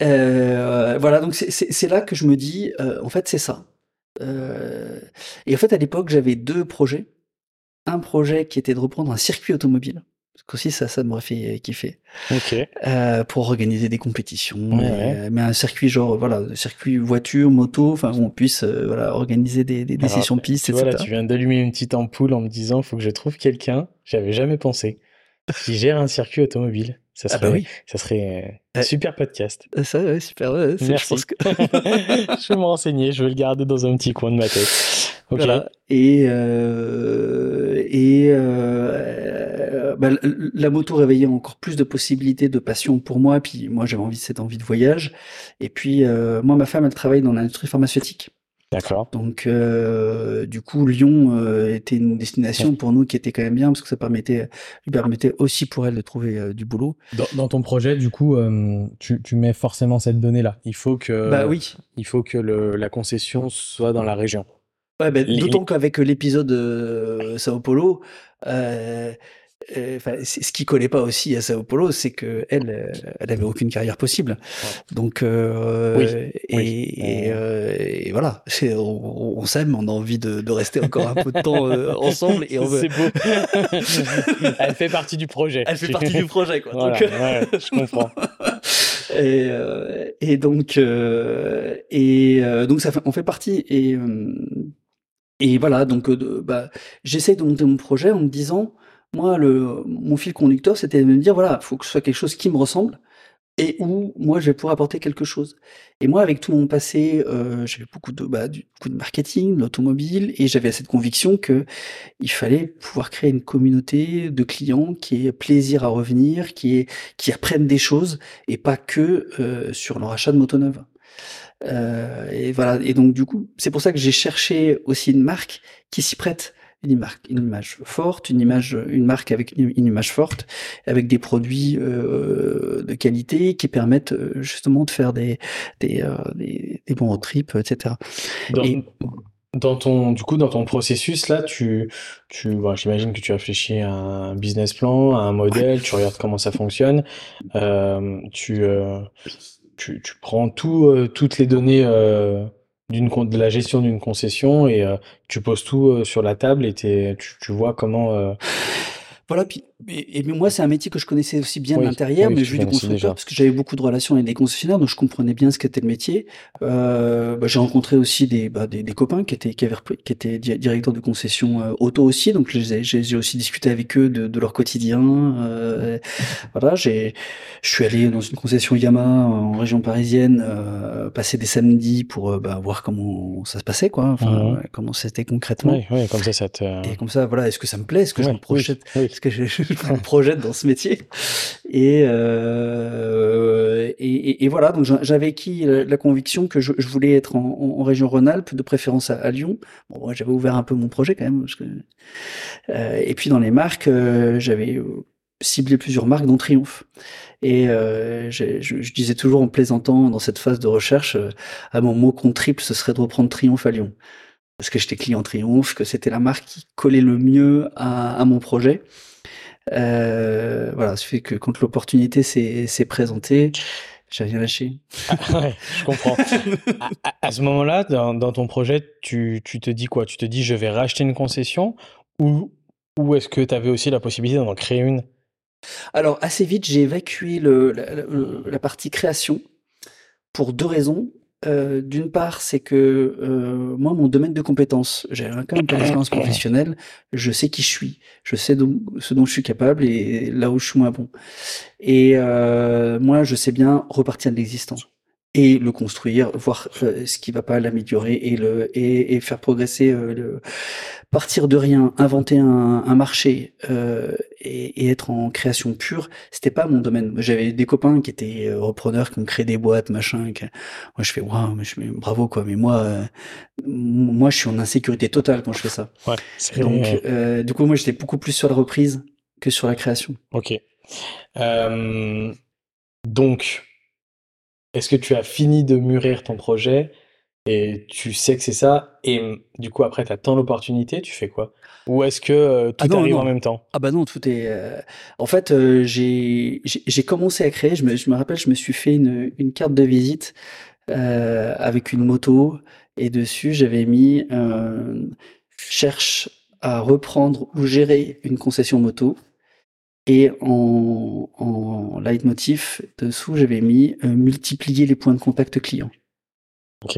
Euh, voilà, donc c'est là que je me dis, euh, en fait c'est ça. Euh, et en fait à l'époque j'avais deux projets un projet qui était de reprendre un circuit automobile. Parce qu'aussi, ça, ça m'aurait fait kiffer. Ok. Euh, pour organiser des compétitions. Ouais, mais un circuit genre, voilà, circuit voiture, moto, enfin, où on puisse, voilà, organiser des, des, des Alors, sessions pistes, tu etc. Vois, là, tu viens d'allumer une petite ampoule en me disant, faut que je trouve quelqu'un, j'avais jamais pensé, qui gère un circuit automobile. Ça serait, ah bah oui. ça serait un super podcast. Ça, ouais, super. Ouais, Merci. Je, pense que... je vais me renseigner, je vais le garder dans un petit coin de ma tête. Okay. Voilà. Et, euh, et euh, bah, la moto réveillait encore plus de possibilités, de passion pour moi. Puis moi, j'avais envie cette envie de voyage. Et puis euh, moi, ma femme, elle travaille dans l'industrie pharmaceutique. D'accord. Donc, euh, du coup, Lyon euh, était une destination pour nous qui était quand même bien parce que ça permettait, lui permettait aussi pour elle de trouver euh, du boulot. Dans, dans, ton projet, du coup, euh, tu, tu, mets forcément cette donnée-là. Il faut que, bah oui, il faut que le, la concession soit dans la région. Ouais, ben, d'autant qu'avec l'épisode Sao Paulo, enfin, ce qui collait pas aussi à Sao Paulo, c'est que elle, elle avait aucune carrière possible. Donc, euh, oui, et, oui. Et, euh, et, voilà, on, on s'aime, on a envie de, de, rester encore un peu de temps euh, ensemble. Et on veut... C'est beau. elle fait partie du projet. Elle fait partie du projet, quoi. Voilà, donc, ouais, je comprends. Et, euh, et, donc, euh, et donc ça fait, on fait partie. Et, et voilà, donc bah, j'essaie de monter mon projet en me disant, moi, le, mon fil conducteur, c'était de me dire, voilà, il faut que ce soit quelque chose qui me ressemble et où moi, je vais pouvoir apporter quelque chose. Et moi, avec tout mon passé, euh, j'avais beaucoup de, bah, du, beaucoup de marketing, l'automobile, et j'avais cette conviction que il fallait pouvoir créer une communauté de clients qui ait plaisir à revenir, qui, ait, qui apprennent des choses, et pas que euh, sur leur achat de moto neuve. Et voilà. Et donc, du coup, c'est pour ça que j'ai cherché aussi une marque qui s'y prête une marque, une image forte, une image, une marque avec une, une image forte, avec des produits euh, de qualité qui permettent euh, justement de faire des des, euh, des, des bons trips, etc. Dans, Et, dans ton, du coup, dans ton processus là, tu, tu, bon, j'imagine que tu réfléchis à un business plan, à un modèle, tu regardes comment ça fonctionne, euh, tu, tu, tu prends tout, toutes les données d'une de la gestion d'une concession et euh, tu poses tout euh, sur la table et tu, vois comment euh, Voilà, puis et, moi c'est un métier que je connaissais aussi bien de l'intérieur, mais vu du constructeur, parce que j'avais beaucoup de relations avec des concessionnaires, donc je comprenais bien ce qu'était le métier. Euh, bah, j'ai rencontré aussi des, bah, des, des, copains qui étaient qui, avaient, qui étaient directeurs de concession euh, auto aussi, donc j'ai aussi discuté avec eux de, de leur quotidien. Euh, voilà, j'ai je suis allé dans une concession Yamaha en région parisienne, euh, passer des samedis pour euh, bah, voir comment ça se passait, quoi, enfin, mmh. comment c'était concrètement. Oui, oui, comme ça, ça te... Et comme ça, voilà, est-ce que ça me plaît, est-ce que je me projette que je, me projette dans ce métier. Et, euh, et, voilà, donc j'avais acquis la, conviction que je, voulais être en, région Rhône-Alpes, de préférence à, Lyon. Bon, j'avais ouvert un peu mon projet quand même. Euh, et puis dans les marques, euh, j'avais ciblé plusieurs marques, dont Triomphe. Et je, je, disais toujours en plaisantant dans cette phase de recherche, à mon mot contre triple, ce serait de reprendre Triomphe à Lyon parce que j'étais client Triomphe, que c'était la marque qui collait le mieux à, à mon projet. Euh, voilà, ce fait que quand l'opportunité s'est présentée, j'ai rien lâché. Ah, ouais, je comprends. à, ce moment-là, dans, dans, ton projet, tu, tu, te dis quoi? Tu te dis je vais racheter une concession ou, ou est-ce que tu avais aussi la possibilité d'en créer une? Alors, assez vite, j'ai évacué le, la, la, partie création pour deux raisons. Euh, d'une part, c'est que euh, moi, mon domaine de compétences, j'ai quand même d'expérience professionnelle, je sais qui je suis, je sais ce dont je suis capable et là où je suis moins bon. Et euh, moi, je sais bien repartir de l'existant et le construire, voir euh, ce qui va pas, l'améliorer et le et, et faire progresser euh, le partir de rien, inventer un, un marché euh, et, et, être en création pure, c'était pas mon domaine. J'avais des copains qui étaient repreneurs, qui ont créé des boîtes, machin. moi, je fais waouh, mais je fais bravo quoi. Mais moi, moi, je suis en insécurité totale quand je fais ça. Ouais, Donc, du coup, moi, j'étais beaucoup plus sur la reprise que sur la création. Ok. donc est-ce que tu as fini de mûrir ton projet et tu sais que c'est ça et du coup après tu attends l'opportunité, tu fais quoi? Ou est-ce que euh, tout ah arrive en même temps? Ah bah non, tout est euh, en fait euh, j'ai j'ai commencé à créer, je me, je me rappelle, je me suis fait une, une carte de visite avec une moto et dessus j'avais mis cherche à reprendre ou gérer une concession moto et en, en leitmotiv dessous, j'avais mis euh, multiplier les points de contact clients.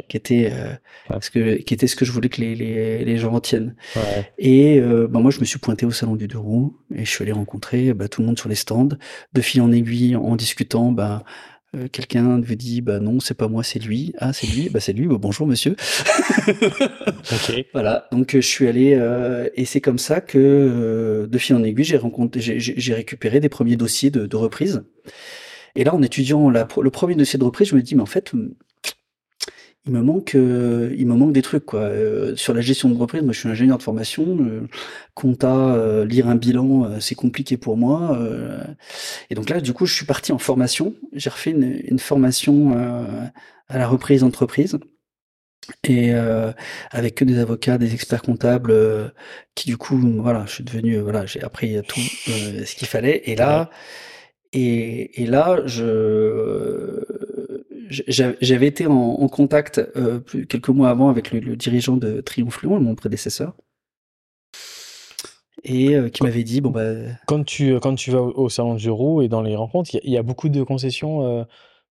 Qui était euh, parce que qui était ce que je voulais que les, les, les gens retiennent. Ouais. Et euh, bah moi je me suis pointé au salon du deux roues et je suis allé rencontrer bah, tout le monde sur les stands, de fil en aiguille en discutant. Bah euh, quelqu'un vous dit bah non c'est pas moi c'est lui. Ah c'est lui. Bah c'est lui. Bah, bonjour monsieur. Okay. voilà. Donc euh, je suis allé euh, et c'est comme ça que euh, de fil en aiguille j'ai rencontré j'ai récupéré des premiers dossiers de, de, reprise. Et là en étudiant la, le premier dossier de reprise je me dis mais en fait il me manque euh, il me manque des trucs quoi. Euh, sur la gestion de reprise moi je suis ingénieur de formation euh, compta euh, lire un bilan c'est compliqué pour moi et donc là du coup je suis parti en formation. J'ai refait une, une formation à la reprise entreprise et avec que des avocats des experts comptables qui du coup voilà je suis devenu voilà j'ai appris tout ce qu'il fallait. Et là et, et là je j'avais été en, contact euh, quelques mois avant avec le, dirigeant de Triomphe Lyon, mon prédécesseur, et euh, qui m'avait dit bon bah. Quand tu quand tu vas au, salon du Roux et dans les rencontres, il y, a beaucoup de concessions. Euh,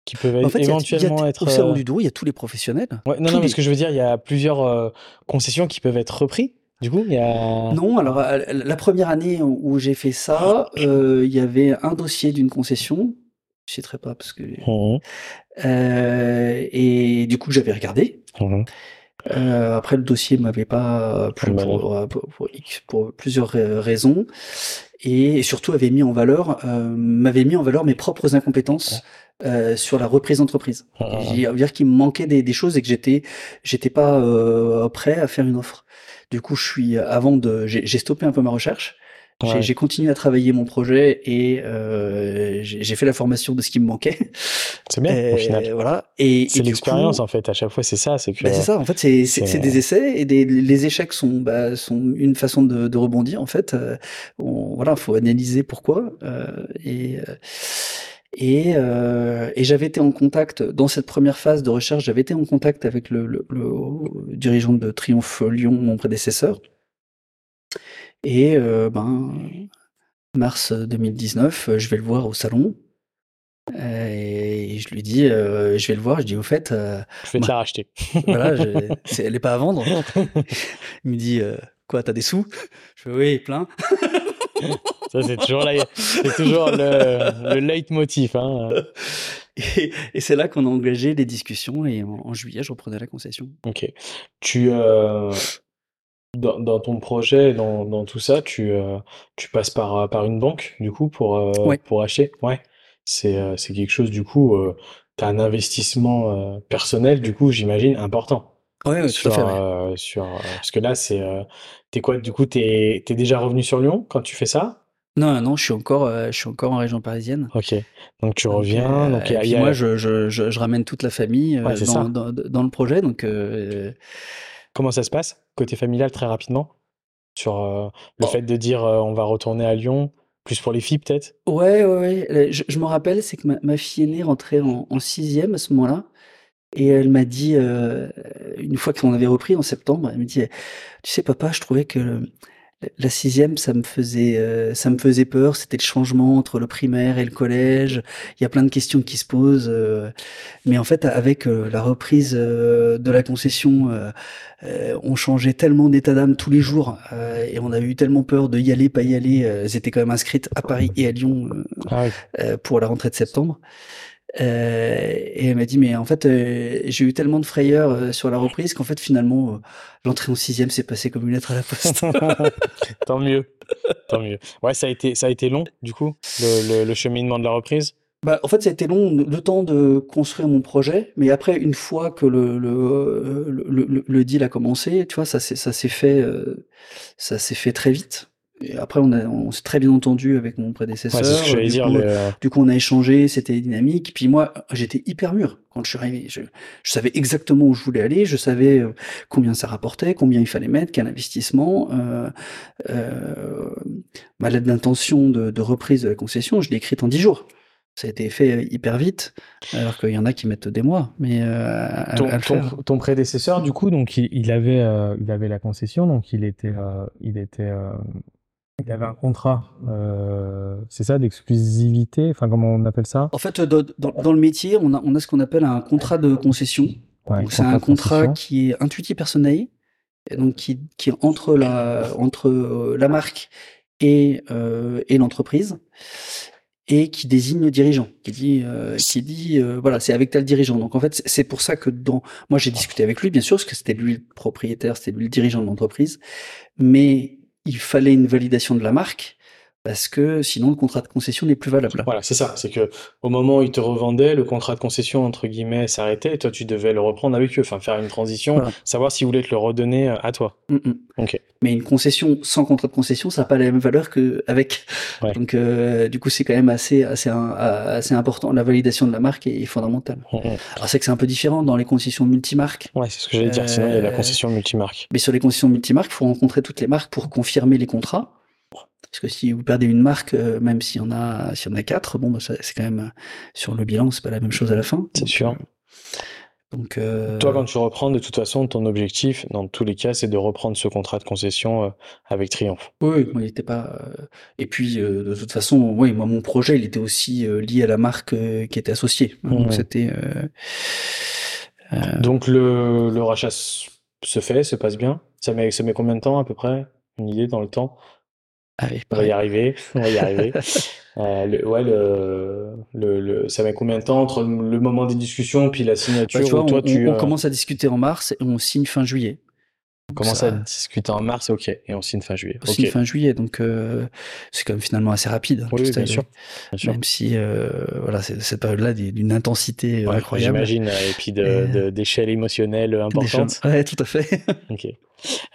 qui peuvent en fait, éventuellement être. Au salon du Douro, il y a tous les professionnels. Ouais, non, non, mais ce que je veux dire, il y a plusieurs concessions qui peuvent être repris. Du coup, il y a. Non, alors la première année où j'ai fait ça, il y avait un dossier d'une concession je citerai pas parce que. Mmh. Euh, et du coup, j'avais regardé. Mmh. Euh, après, le dossier m'avait pas plu pour, pour, pour, pour, plusieurs raisons et surtout avait mis en valeur, euh, m'avait mis en valeur mes propres incompétences. Euh, sur la reprise d'entreprise. Mmh. dire qu'il me manquait des, des, choses et que j'étais j'étais pas euh, prêt à faire une offre. Du coup, je suis avant de j'ai stoppé un peu ma recherche j'ai continué à travailler mon projet et euh, j'ai fait la formation de ce qui me manquait. C'est bien au final. Voilà. Et c'est l'expérience en fait. À chaque fois, c'est ça. C'est que. Bah, c'est ça. En fait, c'est des essais et des, les échecs sont bah, sont une façon de, de rebondir. En fait, euh, on, voilà, faut analyser pourquoi euh, et. Euh, et, euh, et j'avais été en contact dans cette première phase de recherche. J'avais été en contact avec le, le, le dirigeant de Triomphe Lyon, mon prédécesseur, et euh, ben, mars 2019, je vais le voir au salon. Et je lui dis, je vais le voir, je dis au fait. je vais te la racheter. voilà, elle n'est pas à vendre. Il me dit, quoi, t'as des sous? Je fais oui, plein. Ça, c'est toujours, toujours le, le leitmotiv. Hein. Et, c'est là qu'on a engagé les discussions et en, juillet, je reprenais la concession. Ok. Tu, euh, dans, ton projet, dans, dans, tout ça, tu, euh, tu passes par, par une banque, du coup, pour, euh, pour acheter? Ouais. C'est quelque chose, du coup, tu as un investissement personnel, du coup, j'imagine, important. Oui, tout à fait. sur, parce que là, c'est. t'es quoi, du coup, t'es es déjà revenu sur Lyon quand tu fais ça? Non, non, je suis encore, euh, je suis encore en région parisienne. Ok. Donc tu reviens. donc, et puis moi, je, je, je, ramène toute la famille euh, dans, dans, le projet. Donc, euh, comment ça se passe côté familial très rapidement sur le oh. fait de dire on va retourner à Lyon, plus pour les filles peut-être? Ouais, ouais, ouais. Je, me rappelle, c'est que ma, ma, fille aînée rentrait en, en sixième à ce moment-là. Et elle m'a dit, une fois qu'on avait repris en septembre, elle me dit, tu sais papa, je trouvais que la sixième, ça me faisait, euh, ça me faisait peur. C'était le changement entre le primaire et le collège. Il y a plein de questions qui se posent. Euh, mais en fait, avec euh, la reprise de la concession, on changeait tellement d'état d'âme tous les jours et on a eu tellement peur de y aller, pas y aller. elles étaient quand même inscrites à Paris et à Lyon ah pour la rentrée de septembre. Euh, et elle m'a dit, mais en fait, euh, j'ai eu tellement de frayeur euh, sur la reprise qu'en fait, finalement, l'entrée en sixième s'est passée comme une lettre à la poste. tant mieux, tant mieux. Ouais, ça a été, ça a été long, du coup, le, le, cheminement de la reprise? Bah, en fait, ça a été long, le temps de construire mon projet, mais après, une fois que le, le, le, le deal a commencé, tu vois, ça s'est fait, ça s'est fait très vite. Et après, on, on s'est très bien entendu avec mon prédécesseur. du, dire, coup, du, coup, on a échangé, c'était dynamique. Puis moi, j'étais hyper mûr quand je suis arrivé. Je, je, savais exactement où je voulais aller, je savais euh, combien ça rapportait, combien il fallait mettre, quel investissement. Euh, euh, ma lettre d'intention de, de, reprise de la concession, je l'ai écrite en dix jours. Ça a été fait hyper vite, alors qu'il y en a qui mettent des mois. Mais euh, ton, ton, prédécesseur, du coup, donc il, il avait, euh, il avait la concession, donc il était, il était il avait un contrat, euh, c'est ça, d'exclusivité Enfin, comment on appelle ça? En fait, dans, dans, le métier, on a, on a ce qu'on appelle un contrat de concession. c'est un contrat qui est intuitif personnel, et donc qui, qui est entre la, entre euh, la marque et, euh, et l'entreprise et qui désigne le dirigeant, qui dit, euh, qui dit, euh, voilà, c'est avec tel dirigeant. Donc en fait, c'est pour ça que dans, moi j'ai discuté avec lui, bien sûr, parce que c'était lui le propriétaire, c'était lui le dirigeant de l'entreprise, mais il fallait une validation de la marque parce que sinon le contrat de concession n'est plus valable. Voilà, c'est ça. C'est que au moment où ils te revendaient, le contrat de concession entre guillemets s'arrêtait et toi tu devais le reprendre avec eux, enfin faire une transition, savoir s'ils voulaient te le redonner euh, à toi. Mm, mm. Ok. Mais une concession sans contrat de concession, ça n'a pas la même valeur qu'avec. Donc euh, du coup c'est quand même assez assez assez important. La validation de la marque est fondamentale. Mm, Alors c'est que c'est un peu différent dans les concessions multimarques. Ouais, c'est ce que j'allais dire. Sinon il y a la euh, concession multimarque. Mais sur les concessions multimarques, il faut rencontrer toutes les marques pour confirmer les contrats. Parce que si vous perdez une marque, euh, même s'il y en a, s'il y en a quatre, bon, bah, c'est quand même sur le bilan, c'est pas la même chose à la fin. C'est sûr. Euh, donc, euh, Toi, quand tu reprends, de toute façon, ton objectif, dans tous les cas, c'est de reprendre ce contrat de concession avec Triomphe. Oui, il n'était pas. Et puis, de toute façon, oui, moi, mon projet, il était aussi lié à la marque qui était associée. Donc, mmh. c'était. Donc, le, le, rachat se fait, se passe bien? Ça met, ça met combien de temps à peu près? Une idée dans le temps? On va y arriver, on va y arriver. euh, le, ouais, le, le, le, ça met combien de temps entre le moment des discussions puis la signature bah, tu vois, toi, on, tu, on euh... commence à discuter en mars et on signe fin juillet. On commence à discuter en mars, ok, et on signe fin juillet. On signe fin juillet, donc euh, c'est quand même finalement assez rapide. Oui, bien, sûr, bien, sûr, Même si euh, voilà, cette période-là d'une intensité ouais, incroyable. J'imagine, et puis d'échelle émotionnelle importante. Ouais, tout à fait. ok.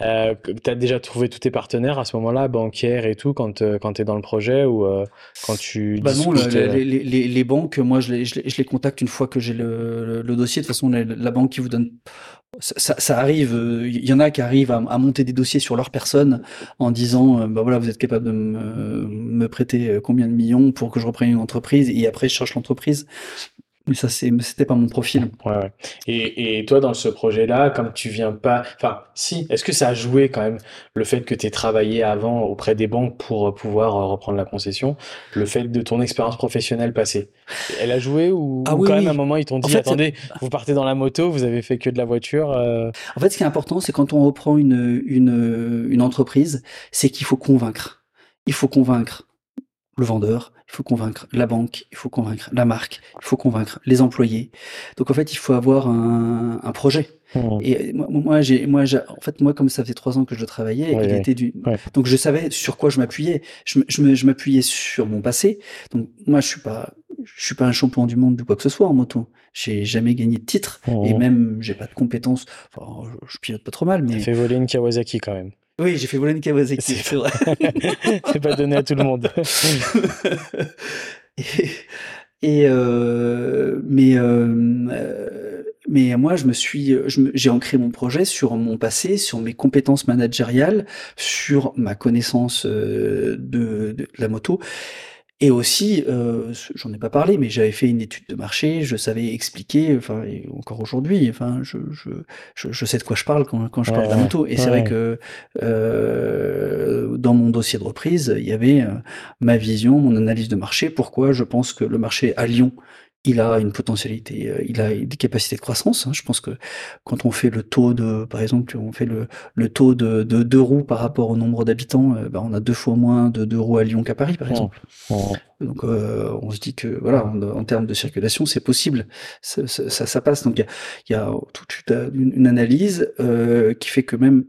Euh, tu as déjà trouvé tous tes partenaires à ce moment-là, bancaires et tout, quand, euh, quand tu es dans le projet ou euh, quand tu. Bah non, les, les, les, banques, moi je les, je contacte une fois que j'ai le, le, dossier. De toute façon, la, banque qui vous donne. Ça, arrive, il y en a qui arrivent à, monter des dossiers sur leur personne en disant bah voilà, vous êtes capable de me, me prêter combien de millions pour que je reprenne une entreprise et après je cherche l'entreprise Mais ça, c'était pas mon profil. Ouais, ouais. Et, et toi, dans ce projet-là, comme tu viens pas, enfin, si, est-ce que ça a joué quand même le fait que tu aies travaillé avant auprès des banques pour pouvoir reprendre la concession, le fait de ton expérience professionnelle passée? Elle a joué ou, ah, oui, quand même à un moment ils t'ont dit attendez, vous partez dans la moto, vous avez fait que de la voiture euh? En fait, ce qui est important, c'est quand on reprend une, une, une entreprise, c'est qu'il faut convaincre. Il faut convaincre le vendeur, il faut convaincre la banque, il faut convaincre la marque, il faut convaincre les employés. Donc en fait, il faut avoir un, un projet. Mmh. Et moi, j'ai, moi, en fait, moi, comme ça faisait trois ans que je travaillais, il était du, donc je savais sur quoi je m'appuyais. Je, je, je m'appuyais sur mon passé. Donc moi, je suis pas, je suis pas un champion du monde de quoi que ce soit en moto. J'ai jamais gagné de titre mmh. et même j'ai pas de compétences. Enfin, je, pilote pas trop mal, mais. T'as fait voler une Kawasaki quand même. Oui, j'ai fait voler une Kawasaki, c'est vrai. c'est pas donné à tout le monde. et, euh, mais euh, mais moi, je me suis, j'ai ancré mon projet sur mon passé, sur mes compétences managériales, sur ma connaissance euh, de, de la moto. Et aussi, euh, j'en ai pas parlé, mais j'avais fait une étude de marché, je savais expliquer, enfin, et encore aujourd'hui, enfin, je, je, je, sais de quoi je parle quand, quand je parle d'un moto. Et c'est vrai que euh, dans mon dossier de reprise, il y avait euh, ma vision, mon analyse de marché, pourquoi je pense que le marché à Lyon il a une potentialité, euh, il a des capacités de croissance. Hein. Je pense que quand on fait le taux de, par exemple, on fait le, le taux de, de deux roues par rapport au nombre d'habitants, bah, on a deux fois moins de deux roues à Lyon qu'à Paris, par exemple. Donc euh, on se dit que voilà, en, termes de circulation, c'est possible, ça, ça, ça, passe. Donc il y a, y a, toute une, analyse euh, qui fait que même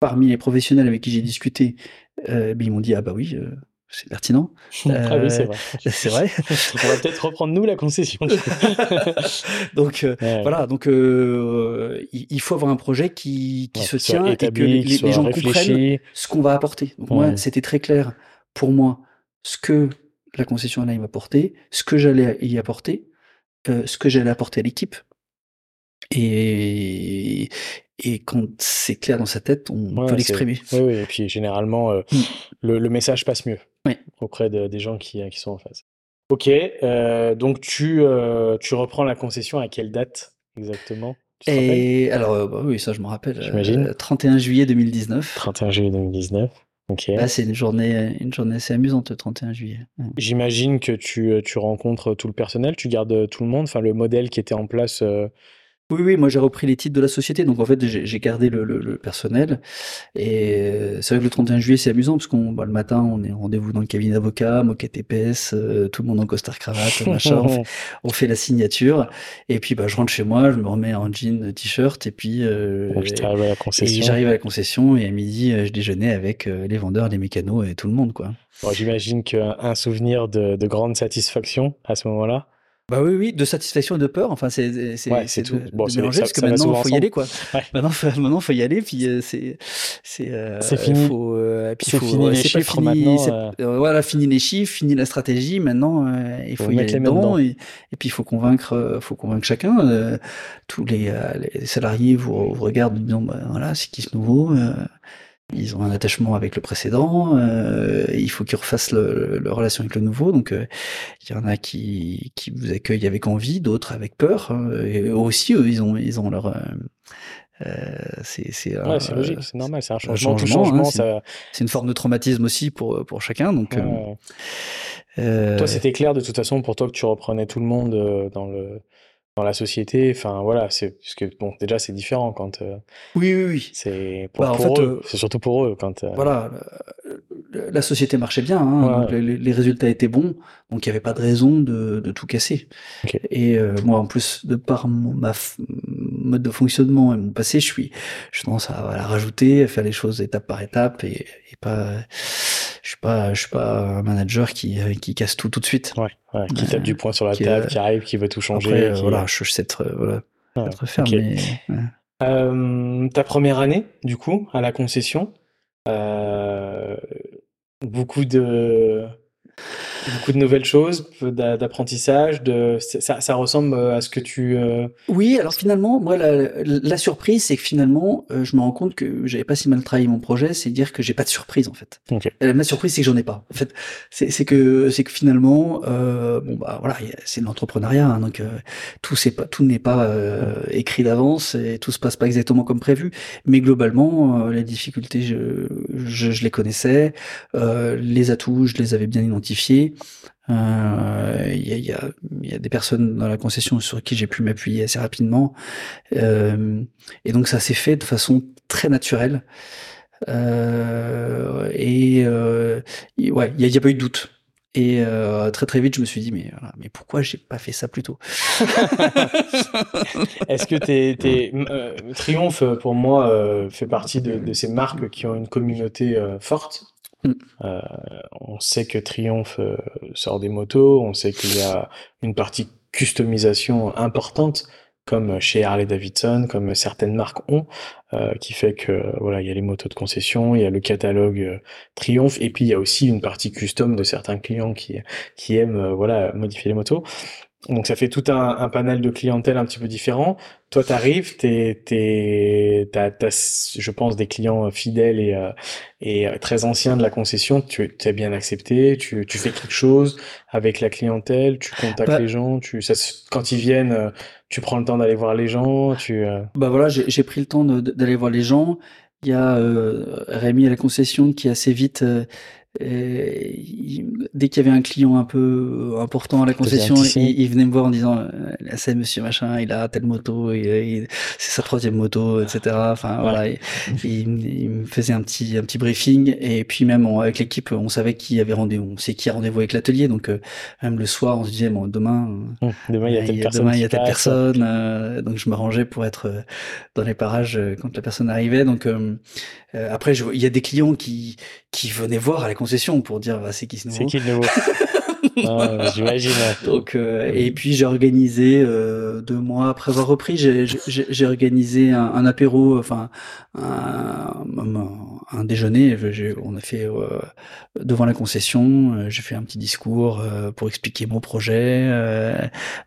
parmi les professionnels avec qui j'ai discuté, euh, ben, ils m'ont dit ah bah oui c'est pertinent. ah oui, c'est vrai. Euh, c'est vrai. On va peut-être reprendre nous la concession. donc euh, voilà, donc euh, il faut avoir un projet qui, qui se tient et que les, gens comprennent ce qu'on va apporter. Donc moi, c'était très clair pour moi ce que la concession allait m'apporter, ce que j'allais y apporter, ce que j'allais apporter à l'équipe. Et, et quand c'est clair dans sa tête, on peut l'exprimer. Oui, oui, et puis généralement, mm. le, le, message passe mieux auprès de, des gens qui, qui, sont en face. Ok, euh, donc tu, euh, tu reprends la concession à quelle date exactement? Et alors, euh, bah oui, ça je me rappelle. J'imagine. 31 juillet 2019. 31 juillet 2019. Ok. Là, c'est une journée, une journée assez amusante, le 31 juillet. J'imagine que tu, tu rencontres tout le personnel, tu gardes tout le monde, enfin le modèle qui était en place oui, oui, moi j'ai repris les titres de la société, donc en fait j'ai gardé le, le, le, personnel. Et euh, c'est vrai que le 31 juillet c'est amusant parce qu'on bah, le matin on est rendez-vous dans le cabinet d'avocat, moquette épaisse, euh, tout le monde en costard cravate, machin. on, fait, la signature et puis bah je rentre chez moi, je me remets en jean, t-shirt et puis euh, j'arrive à la concession. J'arrive à la concession et à midi je déjeunais avec les vendeurs, les mécanos et tout le monde quoi. Bon, J'imagine qu'un souvenir de, de grande satisfaction à ce moment-là. Bah oui, oui, de satisfaction et de peur. Enfin, c'est c'est ouais, c'est tout. Bon, c'est parce que maintenant il faut y aller quoi. Ouais. Maintenant, faut, maintenant faut y aller. Puis euh, c'est c'est euh, c'est fini. Faut, euh, puis c'est fini les chiffres fini, maintenant. Euh... voilà, fini les chiffres, fini la stratégie. Maintenant, euh, il faut, faut y aller dedans. Et, et, puis il faut convaincre, faut convaincre chacun. tous les, les salariés vous, vous regardent en disant bah, voilà, c'est qui ce nouveau. Ils ont un attachement avec le précédent, euh, il faut qu'ils refassent le, le, relation avec le nouveau. Donc, euh, il y en a qui, qui vous accueillent avec envie, d'autres avec peur. Hein, et aussi, eux, ils ont, ils ont leur. Euh, euh c'est c'est ouais, c'est logique, c'est normal, c'est un changement. changement, changement hein, ça... c'est une forme de traumatisme aussi pour pour chacun. Donc, ouais. toi, c'était clair de toute façon pour toi que tu reprenais tout le monde dans le dans la société. Enfin voilà, c'est parce que bon déjà c'est différent quand. Euh, oui oui oui. C'est pour, bah, eux, euh, c'est surtout pour eux quand. Euh, voilà, la société marchait bien, hein, les, résultats étaient bons, donc il n'y avait pas de raison de, de tout casser. Et moi en plus de par mon ma mode de fonctionnement et mon passé, je suis je tendance à, rajouter, à faire les choses étape par étape et, et pas je suis pas, je suis pas un manager qui, euh, qui casse tout tout de suite. Ouais, ouais qui tape du poing sur la table, qui arrive, qui veut tout changer. Après, voilà, je, sais être, voilà, mais, euh, ta première année, du coup, à la concession, euh, beaucoup de, Beaucoup de nouvelles choses, d'apprentissage, de ça, ça, ressemble à ce que tu. Euh, oui, alors finalement, moi la, la surprise, c'est que finalement, euh, je me rends compte que j'avais pas si mal travaillé mon projet, c'est dire que j'ai pas de surprise en fait. Okay. Euh, ma surprise, c'est que j'en ai pas. En fait, c'est que c'est que finalement, bon bah voilà, c'est l'entrepreneuriat, hein, donc tout c'est pas tout n'est pas écrit d'avance et tout se passe pas exactement comme prévu. Mais globalement, les difficultés, je, je, je les connaissais, les atouts, je les avais bien identifiés. Euh, il y, a, des personnes dans la concession sur qui j'ai pu m'appuyer assez rapidement. Euh, et donc ça s'est fait de façon très naturelle. Euh, et ouais, il n'y a, pas eu de doute. Et très très vite, je me suis dit mais mais pourquoi j'ai pas fait ça plus tôt? Est-ce que t'es, Triomphe pour moi fait partie de, ces marques qui ont une communauté forte? Mm. Euh, on sait que Triumph euh, sort des motos, on sait qu'il y a une partie customisation importante comme chez Harley Davidson, comme certaines marques ont, euh, qui fait que voilà, il y a les motos de concession, il y a le catalogue Triumph, et puis il y a aussi une partie custom de certains clients qui qui aiment voilà modifier les motos. Donc ça fait tout un, un, panel de clientèle un petit peu différent. Toi, t'arrives, t'es, t'es, t'as, t'as, je pense, des clients fidèles et, euh, et très anciens de la concession. Tu es bien accepté, tu, tu fais quelque chose avec la clientèle, tu contactes bah les gens, tu, ça, quand ils viennent, euh, tu prends le temps d'aller voir les gens. Tu, euh Bah voilà, j'ai, j'ai pris le temps d'aller voir les gens. Il y a euh, Rémi à la concession qui assez vite et dès qu'il y avait un client un peu euh, important à la concession, il, il, venait me voir en disant euh, c'est monsieur machin, il a telle moto, c'est sa troisième moto, etc. Enfin voilà, il, me faisait un petit un petit briefing. Et puis même avec l'équipe, on savait qui avait rendez-vous, on sait qui a rendez-vous avec l'atelier, donc euh, même le soir, on se disait bon demain, hum, demain il y a telle personne, demain, il y a telle personne, donc je m'arrangeais pour être dans les parages quand la personne arrivait. Donc après, je, il y a des clients qui qui venaient voir à la concession pour dire bah, c'est qui ce nouveau. C'est qui le nouveau? ah, J'imagine. Donc euh, et puis j'ai organisé euh, deux mois après avoir repris, j'ai organisé un, un, apéro, enfin un, un, déjeuner. On a fait euh, devant la concession. J'ai fait un petit discours pour expliquer mon projet,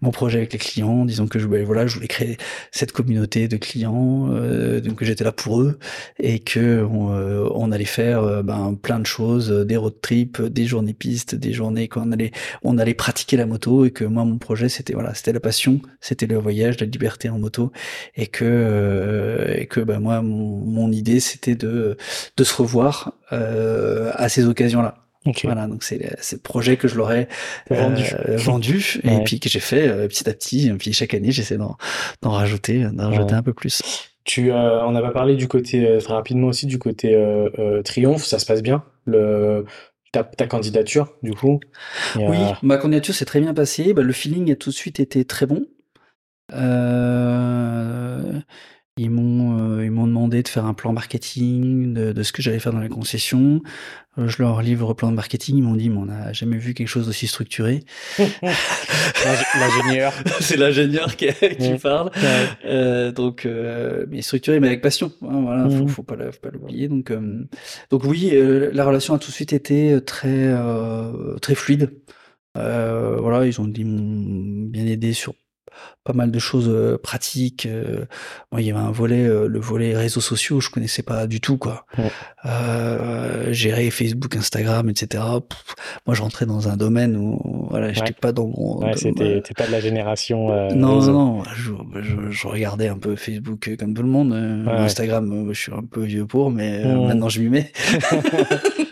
mon projet avec les clients, disons que je ben, voilà, je voulais créer cette communauté de clients, donc que j'étais là pour eux et que on, on allait faire ben, plein de choses, des road trips, des journées pistes, des journées quand on allait on allait pratiquer la moto et que moi mon projet c'était voilà c'était la passion, c'était le voyage, la liberté en moto et que et que ben moi mon mon idée, c'était de, de se revoir euh, à ces occasions-là. Voilà, donc c'est le projet que je l'aurais vendu, euh, vendu et puis que j'ai fait euh, petit à petit. Et puis chaque année, j'essaie d'en rajouter, d'en rajouter un peu plus. Tu, on n'a pas parlé du côté très rapidement aussi du côté triomphe. Ça se passe bien? Le ta, candidature du coup. Oui, ma candidature s'est très bien passée. Bah, le feeling a tout de suite été très bon. Euh, ils m'ont, euh, ils m'ont demandé de faire un plan marketing de, de ce que j'allais faire dans la concession. Euh, je leur livre le plan de marketing. Ils m'ont dit, mais on n'a jamais vu quelque chose d'aussi structuré. l'ingénieur. C'est l'ingénieur qui, qui parle. Euh, donc, mais structuré, mais avec passion. Hein, voilà, faut, faut pas, faut pas l'oublier. Donc, donc oui, la relation a tout de suite été très, très fluide. voilà, ils ont dit, bien aidé sur pas mal de choses euh, pratiques. Euh, moi, il y avait un volet, euh, le volet réseaux sociaux, je connaissais pas du tout quoi. gérer Facebook, Instagram, etc. moi, je rentrais dans un domaine où voilà, j'étais pas dans mon. Ouais, c'était pas de la génération. non, non, je, je, regardais un peu Facebook comme tout le monde. Instagram, je suis un peu vieux pour, mais mmh. maintenant je m'y mets.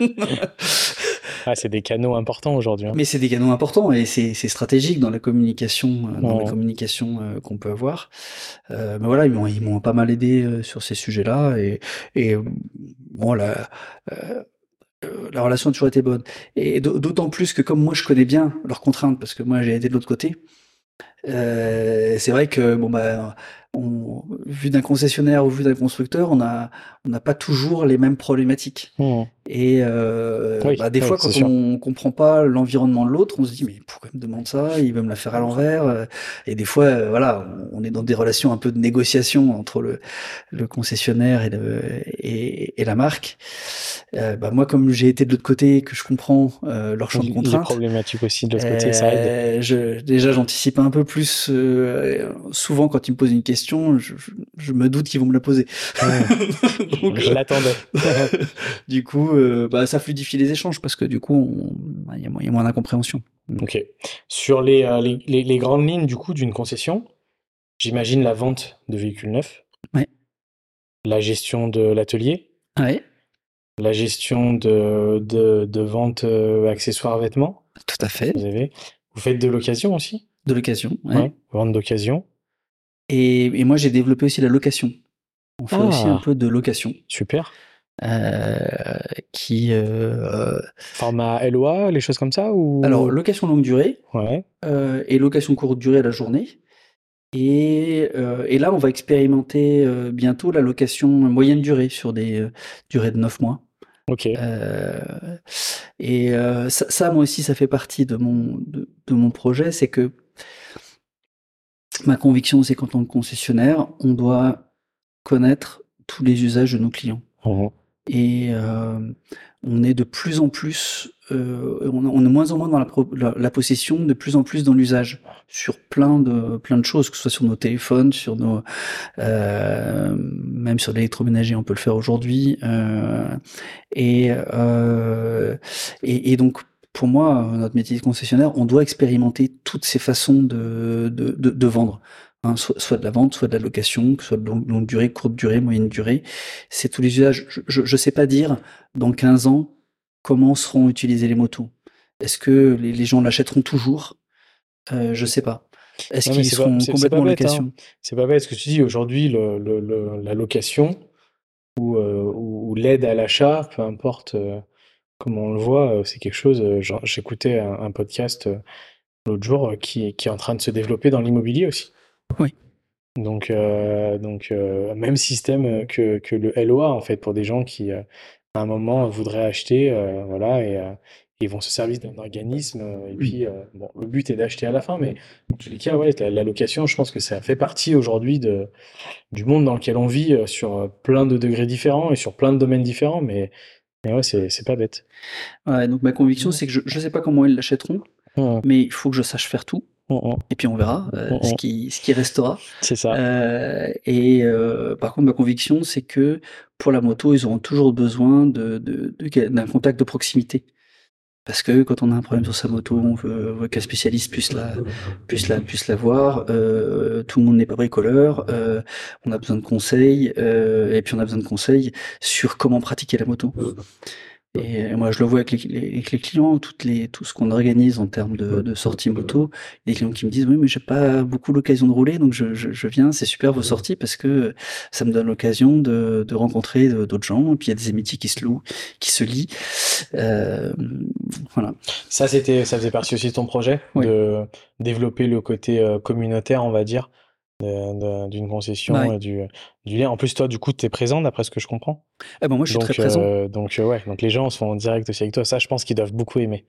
Ah, c'est des canaux importants aujourd'hui. Hein. Mais c'est des canaux importants et c'est stratégique dans la communication, euh, dans la communication euh, qu'on peut avoir. Euh, mais voilà, ils m'ont pas mal aidé euh, sur ces sujets-là et et bon la la relation a toujours été bonne. Et d'autant plus que comme moi je connais bien leurs contraintes parce que moi j'ai été de l'autre côté. c'est vrai que bon bah on, vu d'un concessionnaire ou vu d'un constructeur, on n'a pas toujours les mêmes problématiques. Mmh. Et euh, Oui, bah, des oui, fois, quand on comprend pas l'environnement de l'autre, on se dit mais pourquoi il me demande ça Il veut me la faire à l'envers. euh. Et des fois, euh, voilà, on est dans des relations un peu de négociation entre le, le concessionnaire et, le, et, et la marque. Euh, bah, moi, comme j'ai été de l'autre côté, que je comprends euh, leur champ de Les contraintes. problématiques aussi de l'autre côté, ça aide. Je, déjà, j'anticipe un peu plus. euh, souvent, quand ils me posent une question, je, je- je me doute qu'ils vont me la poser. Donc, Je l'attendais. du coup, euh, bah, ça fluidifie les échanges parce que du coup, bah, il y, a moins- il y a moins d'incompréhension. Ok. Sur les, euh, les, les- les grandes lignes du coup d'une concession, j'imagine la vente de véhicules neufs, Ouais. la gestion de l'atelier, Ouais, la gestion de, de, de vente euh, accessoires vêtements, tout à fait. vous avez. Vous faites de l'occasion aussi? De l'occasion. Ouais. Vente d'occasion. Et, et moi, j'ai développé aussi la location. On fait Ah. aussi un peu de location, Super. Euh, qui euh, Format LOA, les choses comme ça ou? Alors location longue durée ouais. euh, et location courte durée à la journée. Et, euh, et là, on va expérimenter euh, bientôt la location moyenne durée sur des euh, durées de 9 mois. Ok. Et ça, ça, moi aussi, ça fait partie de mon, de, de mon projet, c'est que ma conviction, c'est qu'en tant que concessionnaire, on doit connaître tous les usages de nos clients. Mhm. Et euh, on est de plus en plus, euh, on, est moins en moins dans la, possession, de plus en plus dans l'usage sur plein de plein de choses, que ce soit sur nos téléphones, sur nos, euh, même sur l'électroménager, on peut le faire aujourd'hui. et, et donc pour moi, notre métier de concessionnaire, on doit expérimenter toutes ces façons de, de vendre. Hein, soit, soit de la vente, soit de la location, que soit de longue, longue durée, courte durée, moyenne durée. C'est tous les usages. Je ne sais pas dire dans 15 ans comment seront utilisées les motos. Est-ce que les, les gens l'achèteront toujours? Euh, Je sais pas. Est-ce qu'ils pas- seront c'est complètement pas en hein. location? C'est pas bête ce que tu dis aujourd'hui, le, le- le- la location ou, euh, ou, l'aide à l'achat, peu importe euh, comment on le voit, c'est quelque chose. J'écoutais un, un podcast l'autre jour qui, qui est en train de se développer dans l'immobilier aussi. Oui. Donc, euh, donc euh, même système que, que le LOA en fait pour des gens qui euh, à un moment voudraient acheter, euh, voilà, et euh, ils vont se servir d'un organisme. et Oui. puis, euh, bon, le but est d'acheter à la fin, mais dans tous les cas, ouais, la, la location, je pense que ça fait partie aujourd'hui de, du monde dans lequel on vit sur plein de degrés différents et sur plein de domaines différents, mais, mais ouais, c'est c'est pas bête. Ouais, Donc ma conviction, c'est que je ne sais pas comment ils l'achèteront, mais il faut que je sache faire tout. Mmh, mmh. Et puis on verra euh, Mhm. ce, qui, ce qui restera. C'est ça. Euh, et euh, par contre, ma conviction, c'est que pour la moto, ils auront toujours besoin de, de- de- d'un contact de proximité. Parce que quand on a un problème sur sa moto, on veut, qu'un spécialiste puisse la, puisse la, puisse la voir. Euh, tout le monde n'est pas bricoleur. Euh, on a besoin de conseils. euh, et puis on a besoin de conseils sur comment pratiquer la moto. Et moi, je le vois avec les, les- avec les clients, toutes les, tout ce qu'on organise en termes de, de sorties moto. Des clients qui me disent, oui, mais j'ai pas beaucoup l'occasion de rouler, donc je, je, je viens, c'est super vos sorties parce que ça me donne l'occasion de, de rencontrer d'autres gens. Et puis il y a des amitiés qui se louent, qui se lient. Euh, voilà. Ça, c'était, ça faisait partie aussi de ton projet, Oui. de développer le côté euh, communautaire, on va dire, d'une concession, Ouais. et du, du lien. En plus, toi, du coup, tu es présent, d'après ce que je comprends. Ah ben moi, je suis donc, très présent. euh, donc, euh, ouais, donc les gens sont en direct aussi avec toi. Ça, je pense qu'ils doivent beaucoup aimer.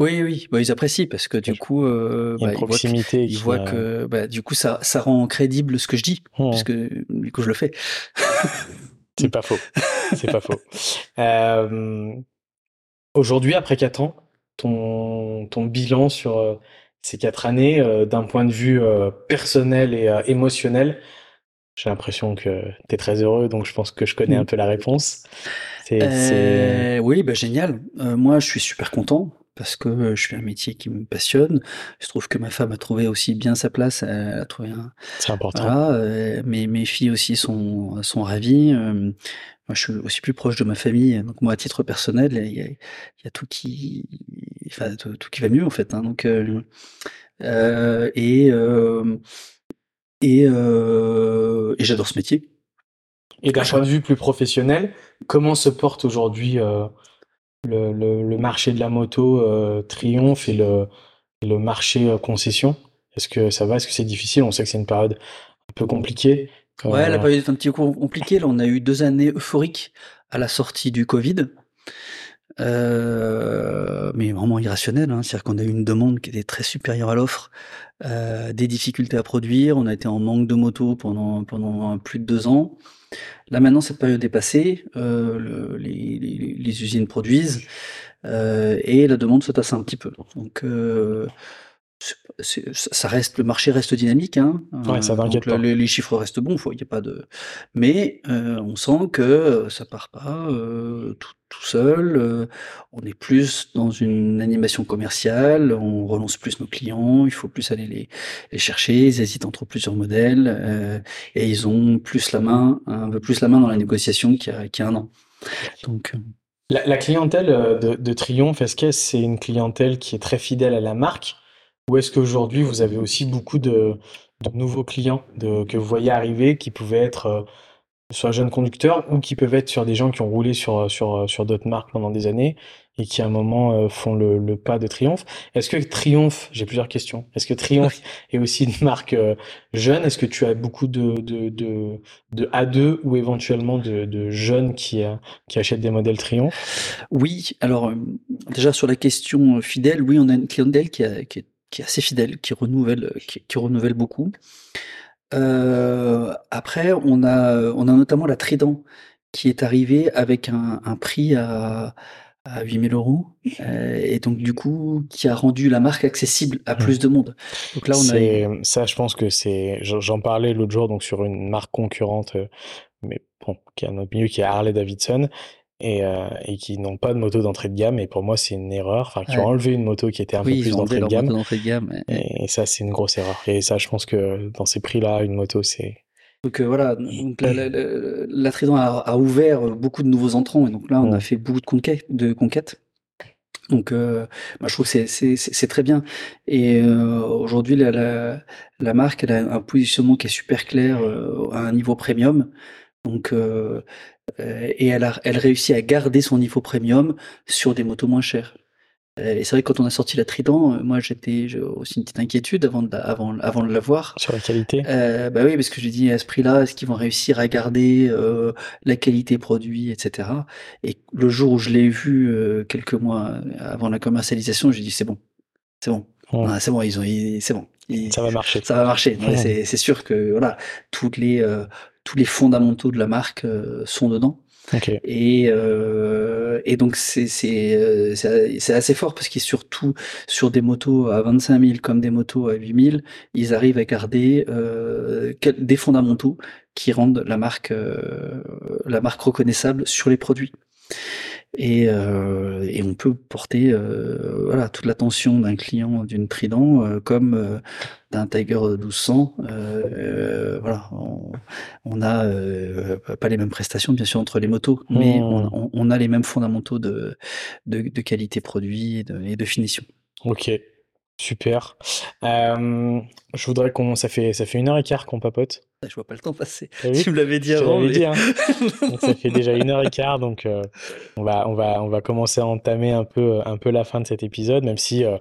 Oui, oui, bah, ils apprécient parce que du coup, euh, bah, ils voient que, proximité ils qui, voient que bah, du coup, ça, ça rend crédible ce que je dis, hmm, puisque du coup, je le fais. c'est pas faux. C'est pas faux. Euh, aujourd'hui, après 4 ans, ton, ton bilan sur ces 4 années, euh, d'un point de vue euh, personnel et euh, émotionnel, j'ai l'impression que tu es très heureux, donc je pense que je connais Mm. un peu la réponse. Oui, bah, génial. Moi, je suis super content parce que je fais un métier qui me passionne. Je trouve que ma femme a trouvé aussi bien sa place. Elle a trouvé un, c'est important. voilà. mes, mes filles aussi sont, sont ravies. Moi, je suis aussi plus proche de ma famille. Donc, moi, à titre personnel, il y a, il y a tout qui, enfin, tout, tout qui va mieux, en fait. hein. Donc, euh, euh, et, euh, et, et j'adore ce métier. Et d'un point de vue plus professionnel, comment se porte aujourd'hui le, le, le marché de la moto triomphe et le, le marché concession? Est-ce que ça va? Est-ce que c'est difficile? On sait que c'est une période un peu compliquée. Ouais, la période est un petit peu compliquée. Là, on a eu deux années euphoriques à la sortie du Covid. Euh, mais vraiment irrationnel, hein. c'est-à-dire qu'on a eu une demande qui était très supérieure à l'offre, euh, des difficultés à produire, on a été en manque de motos pendant pendant plus de deux ans. Là maintenant cette période est passée, euh, les, les, usines produisent et la demande se tasse un petit peu. Donc ça reste le marché reste dynamique hein. Ouais, ça donc les chiffres restent bons, il y a pas de mais euh, on sent que ça part pas euh, tout, tout, seul, euh, on est plus dans une animation commerciale, on relance plus nos clients, il faut plus aller les, les chercher, ils hésitent entre plusieurs modèles et ils ont plus la main, un peu plus la main dans la négociation qu'il y a, qu'il y a un an. Donc la, la clientèle de, de Triomphe, est-ce que c'est une clientèle qui est très fidèle à la marque ou est-ce qu'aujourd'hui, vous avez aussi beaucoup de, de nouveaux clients de, que vous voyez arriver qui pouvaient être euh, soit jeunes conducteurs ou qui peuvent être sur des gens qui ont roulé sur, sur, sur d'autres marques pendant des années et qui à un moment euh, font le, le, pas de Triomphe. Est-ce que Triomphe, j'ai plusieurs questions, est-ce que Triomphe est aussi une marque euh, jeune? Est-ce que tu as beaucoup de, de, de, de A2 ou éventuellement de, de jeunes qui, euh, qui achètent des modèles Triomphe Oui, alors déjà sur la question fidèle, oui, on a une clientèle qui, a, qui est qui est assez fidèle, qui renouvelle, qui, qui renouvelle beaucoup. Euh, après, on a, on a notamment la Trident qui est arrivée avec un, un prix à, à 8000 euros euh, et donc du coup qui a rendu la marque accessible à plus de monde. Donc là, on a ça, je pense que c'est, j'en parlais l'autre jour donc sur une marque concurrente, euh, mais bon, qui est un autre milieu qui est Harley Davidson et, euh, et qui n'ont pas de moto d'entrée de gamme. Et pour moi, c'est une erreur. Enfin, qui ouais. ont enlevé une moto qui était un oui, peu plus d'entrée de gamme. De gamme ouais. et, et, ça, c'est une grosse erreur. Et ça, je pense que dans ces prix-là, une moto, c'est. Donc euh, voilà, donc la, la, la, la Trident a, a, ouvert beaucoup de nouveaux entrants. Et donc là, on mmh. a fait beaucoup de conquêtes. De conquêtes. Donc, euh, bah, je trouve que c'est très bien. Et euh, aujourd'hui, la, la, la, marque, elle a un positionnement qui est super clair euh, à un niveau premium. Donc, et elle, a, elle réussit à garder son niveau premium sur des motos moins chères. Euh, et c'est vrai que quand on a sorti la Trident, moi j'étais aussi une petite inquiétude avant de, avant, avant de la voir. Sur la qualité euh, Bah oui, parce que je dis à ce prix-là, est-ce qu'ils vont réussir à garder euh, la qualité produit, etc. Et le jour où je l'ai vu euh, quelques mois avant la commercialisation, j'ai dit c'est bon, c'est bon, mmh. ah, c'est bon, ils ont, c'est bon. Ils, ça va marcher. Ça va marcher. Mmh. C'est sûr que voilà, toutes les tous les fondamentaux de la marque euh, sont dedans. Okay. Et, euh, et donc c'est c'est c'est assez fort parce qu'ils surtout sur des motos à 25 000 comme des motos à 8 000, ils arrivent à garder euh, des fondamentaux qui rendent la marque euh, la marque reconnaissable sur les produits. Et, euh, et, on peut porter euh, voilà toute l'attention d'un client d'une Trident euh, comme d'un Tiger 1200 euh, voilà on, on a euh, pas les mêmes prestations bien sûr entre les motos mais mmh. on, on, a les mêmes fondamentaux de de, de qualité produit et de, et de, finition. Ok super je voudrais qu'on ça fait ça fait une heure et quart qu'on papote je vois pas le temps passer. Tu me l'avais dit avant. Mais... Dit, hein. donc ça fait déjà une heure et quart, donc euh, on va on va on va commencer à entamer un peu un peu la fin de cet épisode, même si euh,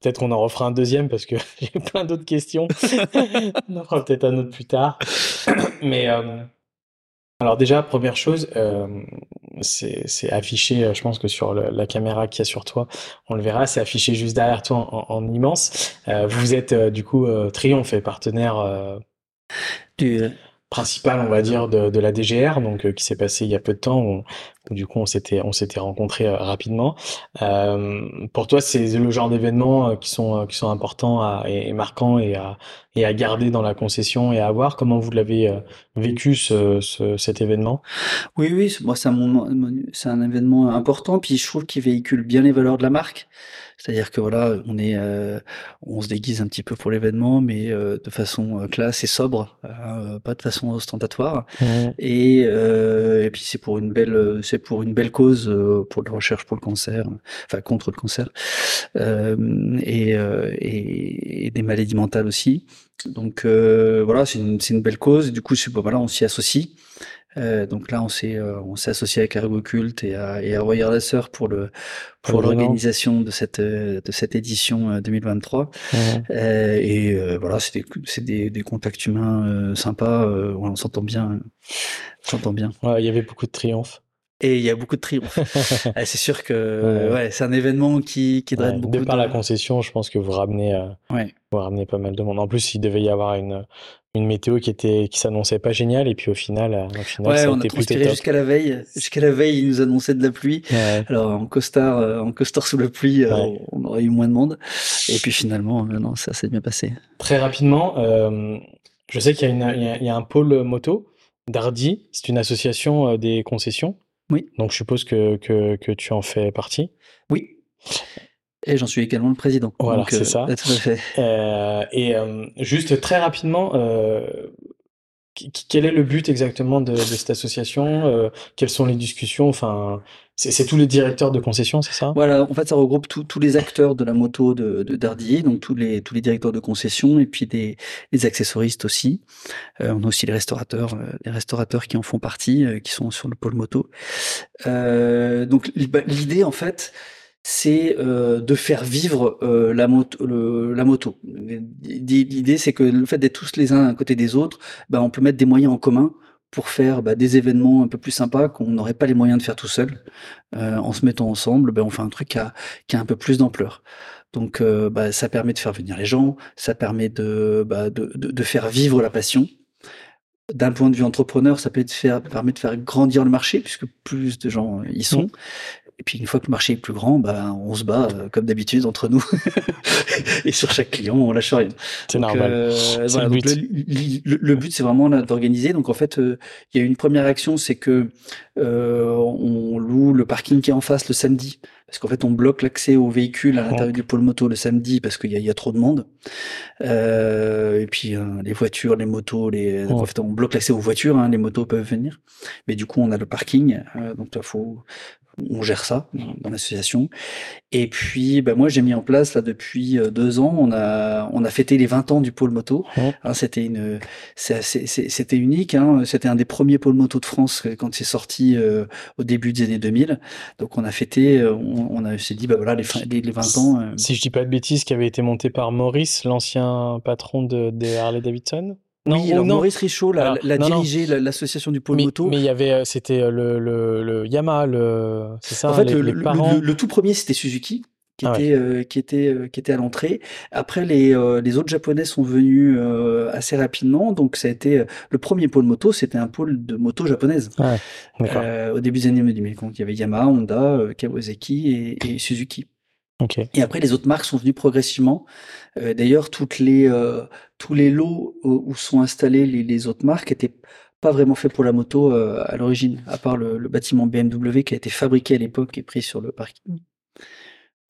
peut-être qu'on en refera un deuxième parce que j'ai plein d'autres questions. on en fera peut-être un autre plus tard. Mais euh, alors déjà première chose, euh, c'est affiché. Je pense que sur le, la caméra qu'il y a sur toi, on le verra. C'est affiché juste derrière toi en, en, en immense. vous êtes du coup Triomphe et partenaire du principal, on va dire, de, de la DGR, donc euh, qui s'est passé il y a peu de temps. Du coup, on s'était on s'était rencontrés euh, rapidement. Euh, pour toi, c'est le genre d'événements euh, qui sont qui sont importants à, et, et, marquants et à et à garder dans la concession et à avoir. Comment vous l'avez vécu ce, ce, cet événement? Oui, oui, moi c'est un c'est un événement important. Puis je trouve qu'il véhicule bien les valeurs de la marque. C'est-à-dire que voilà, on est, euh, on se déguise un petit peu pour l'événement, mais euh, de façon classe et sobre, euh, pas de façon ostentatoire. Mmh. Et, et, puis c'est pour une belle, c'est pour une belle cause, pour la recherche pour le cancer, enfin contre le cancer, et, et, et, des maladies mentales aussi. Donc voilà, c'est une, une, belle cause. Du coup, voilà, on s'y associe. Euh, donc là, on s'est euh, on s'est associé avec Ergocult et à, et à Royal Sœur pour le pour l'organisation de cette euh, de cette édition 2023. et voilà, c'est des c'est des, des contacts humains sympas. on s'entend bien, on s'entend bien. il y avait beaucoup de triomphes. Et il y a beaucoup de triomphes. Ah, c'est sûr que ouais. c'est un événement qui, qui draine beaucoup. De par la concession, je pense que vous ramenez, ouais. vous ramenez pas mal de monde. En plus, il devait y avoir une, une météo qui était qui s'annonçait pas géniale et puis au final, euh, au final ouais, ça on a, transpiré jusqu'à la veille jusqu'à la veille ils nous annonçaient de la pluie alors en costard euh, en costard sous la pluie euh, on aurait eu moins de monde et puis finalement non ça s'est bien passé très rapidement je sais qu'il y y a, un pôle moto Dardy c'est une association des concessions oui donc je suppose que, que que tu en fais partie oui et j'en suis également le président. Voilà, c'est ça. Tout à fait. Euh, et euh, juste très rapidement, euh, quel est le but exactement de, de cette association? Euh, Quelles sont les discussions? Enfin, c'est tous les directeurs de concession, c'est ça? Voilà, en fait, ça regroupe tous les acteurs de la moto de, de Dardier, donc tous les tous les directeurs de concession et puis des les accessoristes aussi. Euh, on a aussi les restaurateurs, euh, les restaurateurs qui en font partie, qui sont sur le pôle moto. donc l'idée, en fait c'est euh, de faire vivre euh, la, moto, la moto. L'idée, c'est que le fait d'être tous les uns à côté des autres, bah, on peut mettre des moyens en commun pour faire bah, des événements un peu plus sympas qu'on n'aurait pas les moyens de faire tout seul. Euh, en se mettant ensemble, bah, on fait un truc qui a, un peu plus d'ampleur. Donc bah, ça permet de faire venir les gens, ça permet de, bah, de, faire vivre la passion. D'un point de vue entrepreneur, ça peut faire, permet de faire grandir le marché puisque plus de gens y sont. Et puis une fois que le marché est plus grand, bah, on se bat euh, comme d'habitude entre nous. et sur chaque client, on lâche rien. C'est normal. Euh, le, but. Le, but, c'est vraiment d'organiser. Donc en fait, euh, il y a une première action, c'est que on loue le parking qui est en face le samedi. Parce qu'en fait, on bloque l'accès aux véhicules à l'intérieur du pôle moto le samedi parce qu'il y, y, a trop de monde. et puis les voitures, les motos, les... en fait, on bloque l'accès aux voitures. Hein, les motos peuvent venir, mais du coup, on a le parking. donc, il faut on gère ça dans l'association. Et puis, bah, moi, j'ai mis en place là depuis euh, deux ans. On a on a fêté les 20 ans du pôle moto. Hein, c'était une c'était unique. Hein, c'était un des premiers pôles moto de France euh, quand c'est sorti euh, au début des années 2000. Donc, on a fêté. On, on a s'est dit bah voilà les, les, 20 ans. Si je dis pas de bêtises, qui avait été monté par Maurice, l'ancien patron de des Harley Davidson? Non, oui, alors Maurice Richaud l'a, dirigé l'association du pôle moto. Mais il y avait, euh, c'était euh, le, le, le Yamaha, le, c'est ça. En fait, le, le, tout premier c'était Suzuki. Qui, ah était, euh, qui était qui était à l'entrée. Après les les autres japonais sont venus assez rapidement, donc ça a été le premier pôle moto, c'était un pôle de moto japonaise. Ouais, au début des années 2000, il y avait Yamaha, Honda, Kawasaki et, et Suzuki. Et après, les autres marques sont venues progressivement. Euh, D'ailleurs, toutes les euh, tous les lots où sont installés les, autres marques étaient pas vraiment faits pour la moto euh, à l'origine, à part le, bâtiment BMW qui a été fabriqué à l'époque et pris sur le parking.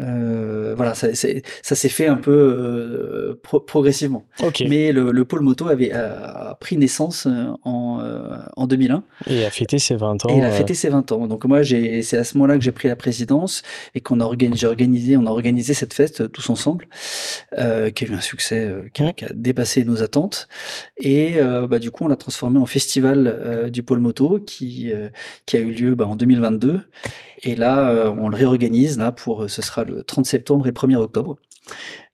Euh, voilà, ça, ça s'est fait un peu euh, progressivement. Mais le, le, pôle moto avait a, pris naissance euh, en, euh, en 2001. Et a fêté ses 20 ans. Et il a fêté ses 20 ans. Donc moi, c'est à ce moment-là que j'ai pris la présidence et qu'on a organisé, organisé, on a organisé cette fête tous ensemble, euh, qui a eu un succès qui, a, qui, a, dépassé nos attentes. Et bah, du coup, on l'a transformé en festival du pôle moto qui, qui a eu lieu bah, en 2022. Et là, euh, on le réorganise là pour, euh, ce sera le 30 septembre et le 1er octobre.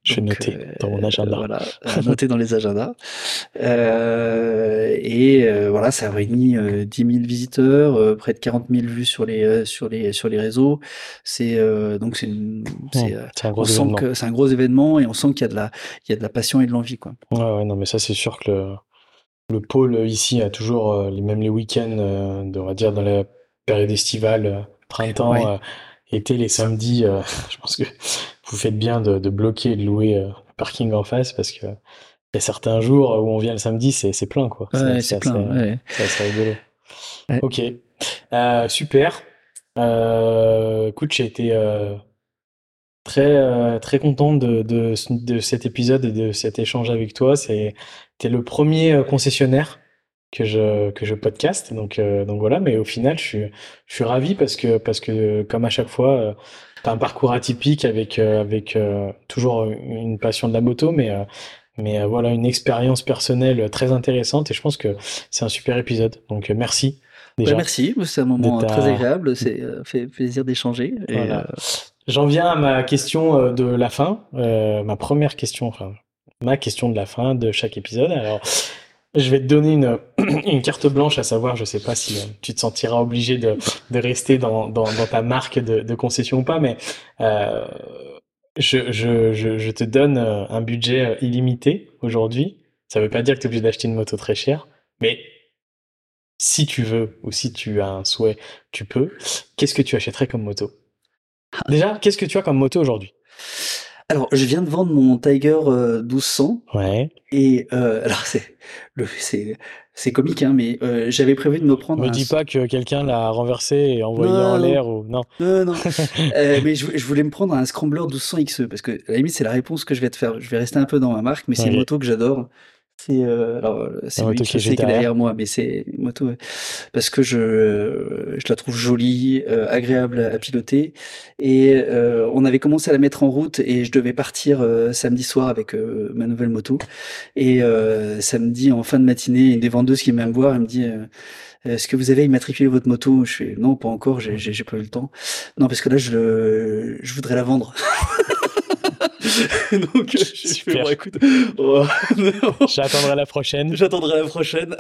Je vais noter euh, dans mon agenda. voilà, noter dans les agendas. Euh, et euh, voilà, ça a réuni 10 000 visiteurs, près de 40 000 vues sur les sur les sur les réseaux. C'est donc c'est c'est un gros événement. que c'est un gros événement et on sent qu'il y a de la il y a de la passion et de l'envie quoi. Ouais, ouais, non mais ça c'est sûr que le le pôle ici a toujours les même les week-ends, on va dire dans la période estivale printemps, euh, été, les samedis, euh, je pense que vous faites bien de, de bloquer et de louer euh, le parking en face parce que il y a certains jours où on vient le samedi, c'est plein quoi. Ouais, c'est plein. Ouais. Rigolo. Ok, super. Écoute, j'ai été très très content de, de, de, cet épisode et de cet échange avec toi. C'est es le premier concessionnaire que je que je podcast. Donc euh, donc voilà. Mais au final je suis je suis ravi parce que parce que comme à chaque fois euh, tu as un parcours atypique avec euh, avec euh, toujours une passion de la moto mais mais voilà une expérience personnelle très intéressante. Et je pense que c'est un super épisode. Donc merci Bah, merci, c'est un moment très agréable, c'est fait plaisir d'échanger. J'en viens à ma question de la fin, ma première question, enfin ma question de la fin de chaque épisode. Alors, je vais te donner une, une carte blanche, à savoir, je sais pas si tu te sentiras obligé de, de rester dans, dans, dans, ta marque de, de, concession ou pas, mais euh, je, je, je, je, te donne un budget illimité aujourd'hui. Ça veut pas dire que tu es obligé d'acheter une moto très chère, mais si tu veux ou si tu as un souhait, tu peux. Qu'est-ce que tu achèterais comme moto? Déjà, qu'est-ce que tu as comme moto aujourd'hui? Alors, je viens de vendre mon Tiger 1200. Euh, ouais. Et euh, alors c'est le c'est c'est comique hein, mais euh, j'avais prévu de me prendre. Me dis pas que quelqu'un l'a renversé et envoyé en l'air ou non. Non non. euh, mais je, je, voulais me prendre un Scrambler 1200 XE parce que à la limite c'est la réponse que je vais te faire. Je vais rester un peu dans ma marque, mais c'est une moto que j'adore. C'est euh, alors c'est une qui est derrière. moi, mais c'est moto parce que je je la trouve jolie, euh, agréable à, piloter. Et euh, on avait commencé à la mettre en route et je devais partir euh, samedi soir avec euh, ma nouvelle moto. Et samedi en fin de matinée une des vendeuses qui vient me voir elle me dit est-ce que vous avez immatriculé votre moto? Je fais non, pas encore, j'ai pas eu le temps. Non, parce que là, je, je voudrais la vendre. Donc, je fais, bon, écoute, oh, j'attendrai la prochaine. J'attendrai la prochaine.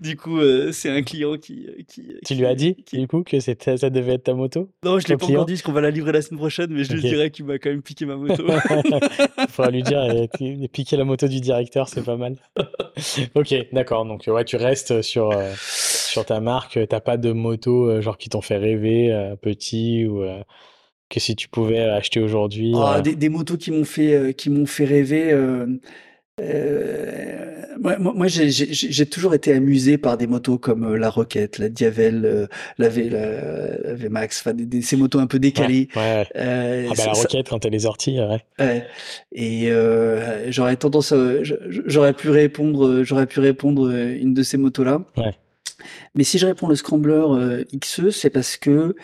du coup, euh, c'est un client qui, qui. Tu lui as dit, qui... du coup, que ça devait être ta moto Non, je l'ai pas encore dit, parce qu'on va la livrer la semaine prochaine, mais je lui dirais qu'il m'a quand même piqué ma moto. Il faudra lui dire, piquer la moto du directeur, c'est pas mal. ok, d'accord. Donc, ouais, tu restes sur, euh, sur ta marque. T'as pas de moto, euh, genre, qui t'ont fait rêver, petit ou que si tu pouvais acheter aujourd'hui ah, euh, des, motos qui m'ont fait, euh, qui m'ont fait rêver. Euh, moi, moi j'ai toujours été amusé par des motos comme la Rocket, la Diavel, la, v, la, VMAX, enfin des, ces motos un peu décalées. Ouais, ah bah la Rocket quand elle est sortie, ouais. ouais. Et j'aurais tendance, j'aurais pu répondre, j'aurais pu répondre une de ces motos là. Ouais. Mais si je réponds le Scrambler euh, XE, c'est parce que,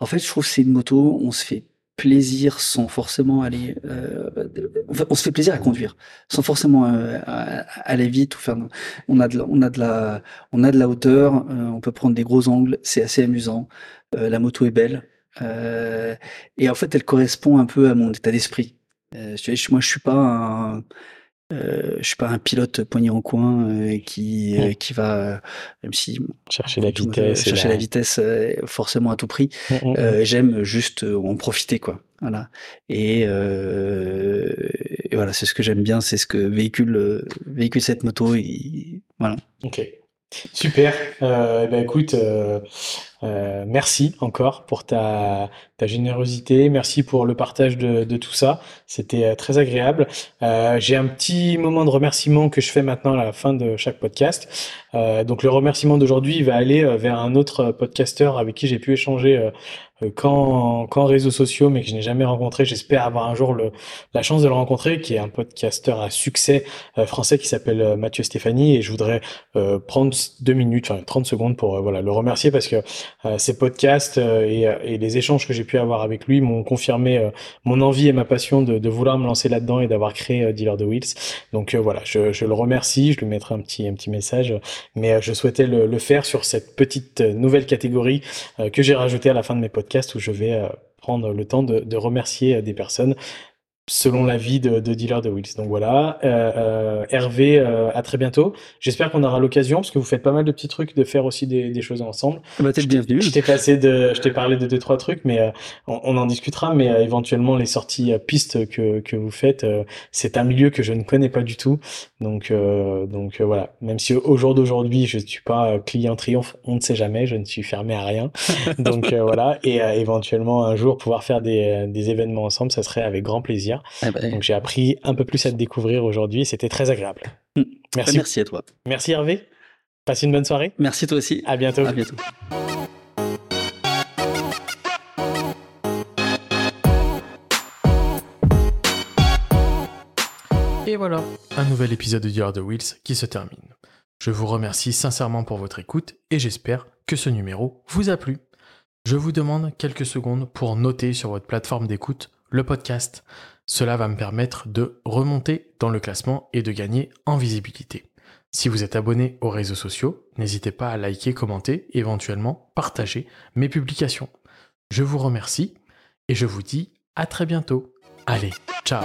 en fait, je trouve que c'est une moto, on se fait plaisir sans forcément aller, euh, on se fait plaisir à conduire, sans forcément euh, aller vite ou faire. On a de, la, on a de la, on a de la hauteur, on peut prendre des gros angles, c'est assez amusant. La moto est belle et en fait, elle correspond un peu à mon état d'esprit. moi, je suis pas un euh, je suis pas un pilote poigné en coin euh, qui euh, qui va même si chercher la vitesse chercher la, vitesse forcément à tout prix. Mmh, mmh, mmh. j'aime juste en profiter quoi. Voilà. Et, et voilà c'est ce que j'aime bien c'est ce que véhicule véhicule cette moto et voilà. Ok super eh ben écoute euh, merci encore pour ta, ta, générosité, merci pour le partage de, de tout ça, c'était euh, très agréable. Euh, J'ai un petit moment de remerciement que je fais maintenant à la fin de chaque podcast. Euh, donc le remerciement d'aujourd'hui va aller euh, vers un autre podcasteur avec qui j'ai pu échanger qu'en qu'en réseaux sociaux, mais que je n'ai jamais rencontré. J'espère avoir un jour le, la chance de le rencontrer, qui est un podcasteur à succès français qui s'appelle Mathieu Stéphanie, et je voudrais prendre deux minutes, enfin 30 secondes pour voilà le remercier parce que euh, ces podcasts euh, et, euh, et, les échanges que j'ai pu avoir avec lui m'ont confirmé mon envie et ma passion de, de vouloir me lancer là-dedans et d'avoir créé Dealer de Wheels. Donc voilà, je, je, le remercie, je lui mettrai un petit, un petit message, mais je souhaitais le, le faire sur cette petite nouvelle catégorie que j'ai rajoutée à la fin de mes podcasts où je vais prendre le temps de, remercier des personnes selon la vie de, de dealer de Wheels. Donc voilà, euh, euh, Hervé, euh, à très bientôt. J'espère qu'on aura l'occasion, parce que vous faites pas mal de petits trucs, de faire aussi des, des choses ensemble. Ah bah, t'es bienvenu. Je t'ai passé de, je t'ai parlé de deux trois trucs, mais on, on, en discutera. Mais éventuellement les sorties pistes que que vous faites, c'est un milieu que je ne connais pas du tout. Donc donc voilà. Même si au jour d'aujourd'hui je ne suis pas client triomphe, on ne sait jamais. Je ne suis fermé à rien. donc voilà. Et éventuellement un jour pouvoir faire des des événements ensemble, ça serait avec grand plaisir. Ah bah, Donc j'ai appris un peu plus à te découvrir aujourd'hui. C'était très agréable. Hmm. Merci. Merci à toi. Merci Hervé. Passe une bonne soirée. Merci toi aussi. À bientôt. À bientôt. Et voilà, un nouvel épisode de Dear the Wheels qui se termine. Je vous remercie sincèrement pour votre écoute et j'espère que ce numéro vous a plu. Je vous demande quelques secondes pour noter sur votre plateforme d'écoute le podcast. Cela va me permettre de remonter dans le classement et de gagner en visibilité. Si vous êtes abonné aux réseaux sociaux, n'hésitez pas à liker, commenter, éventuellement partager mes publications. Je vous remercie et je vous dis à très bientôt. Allez, ciao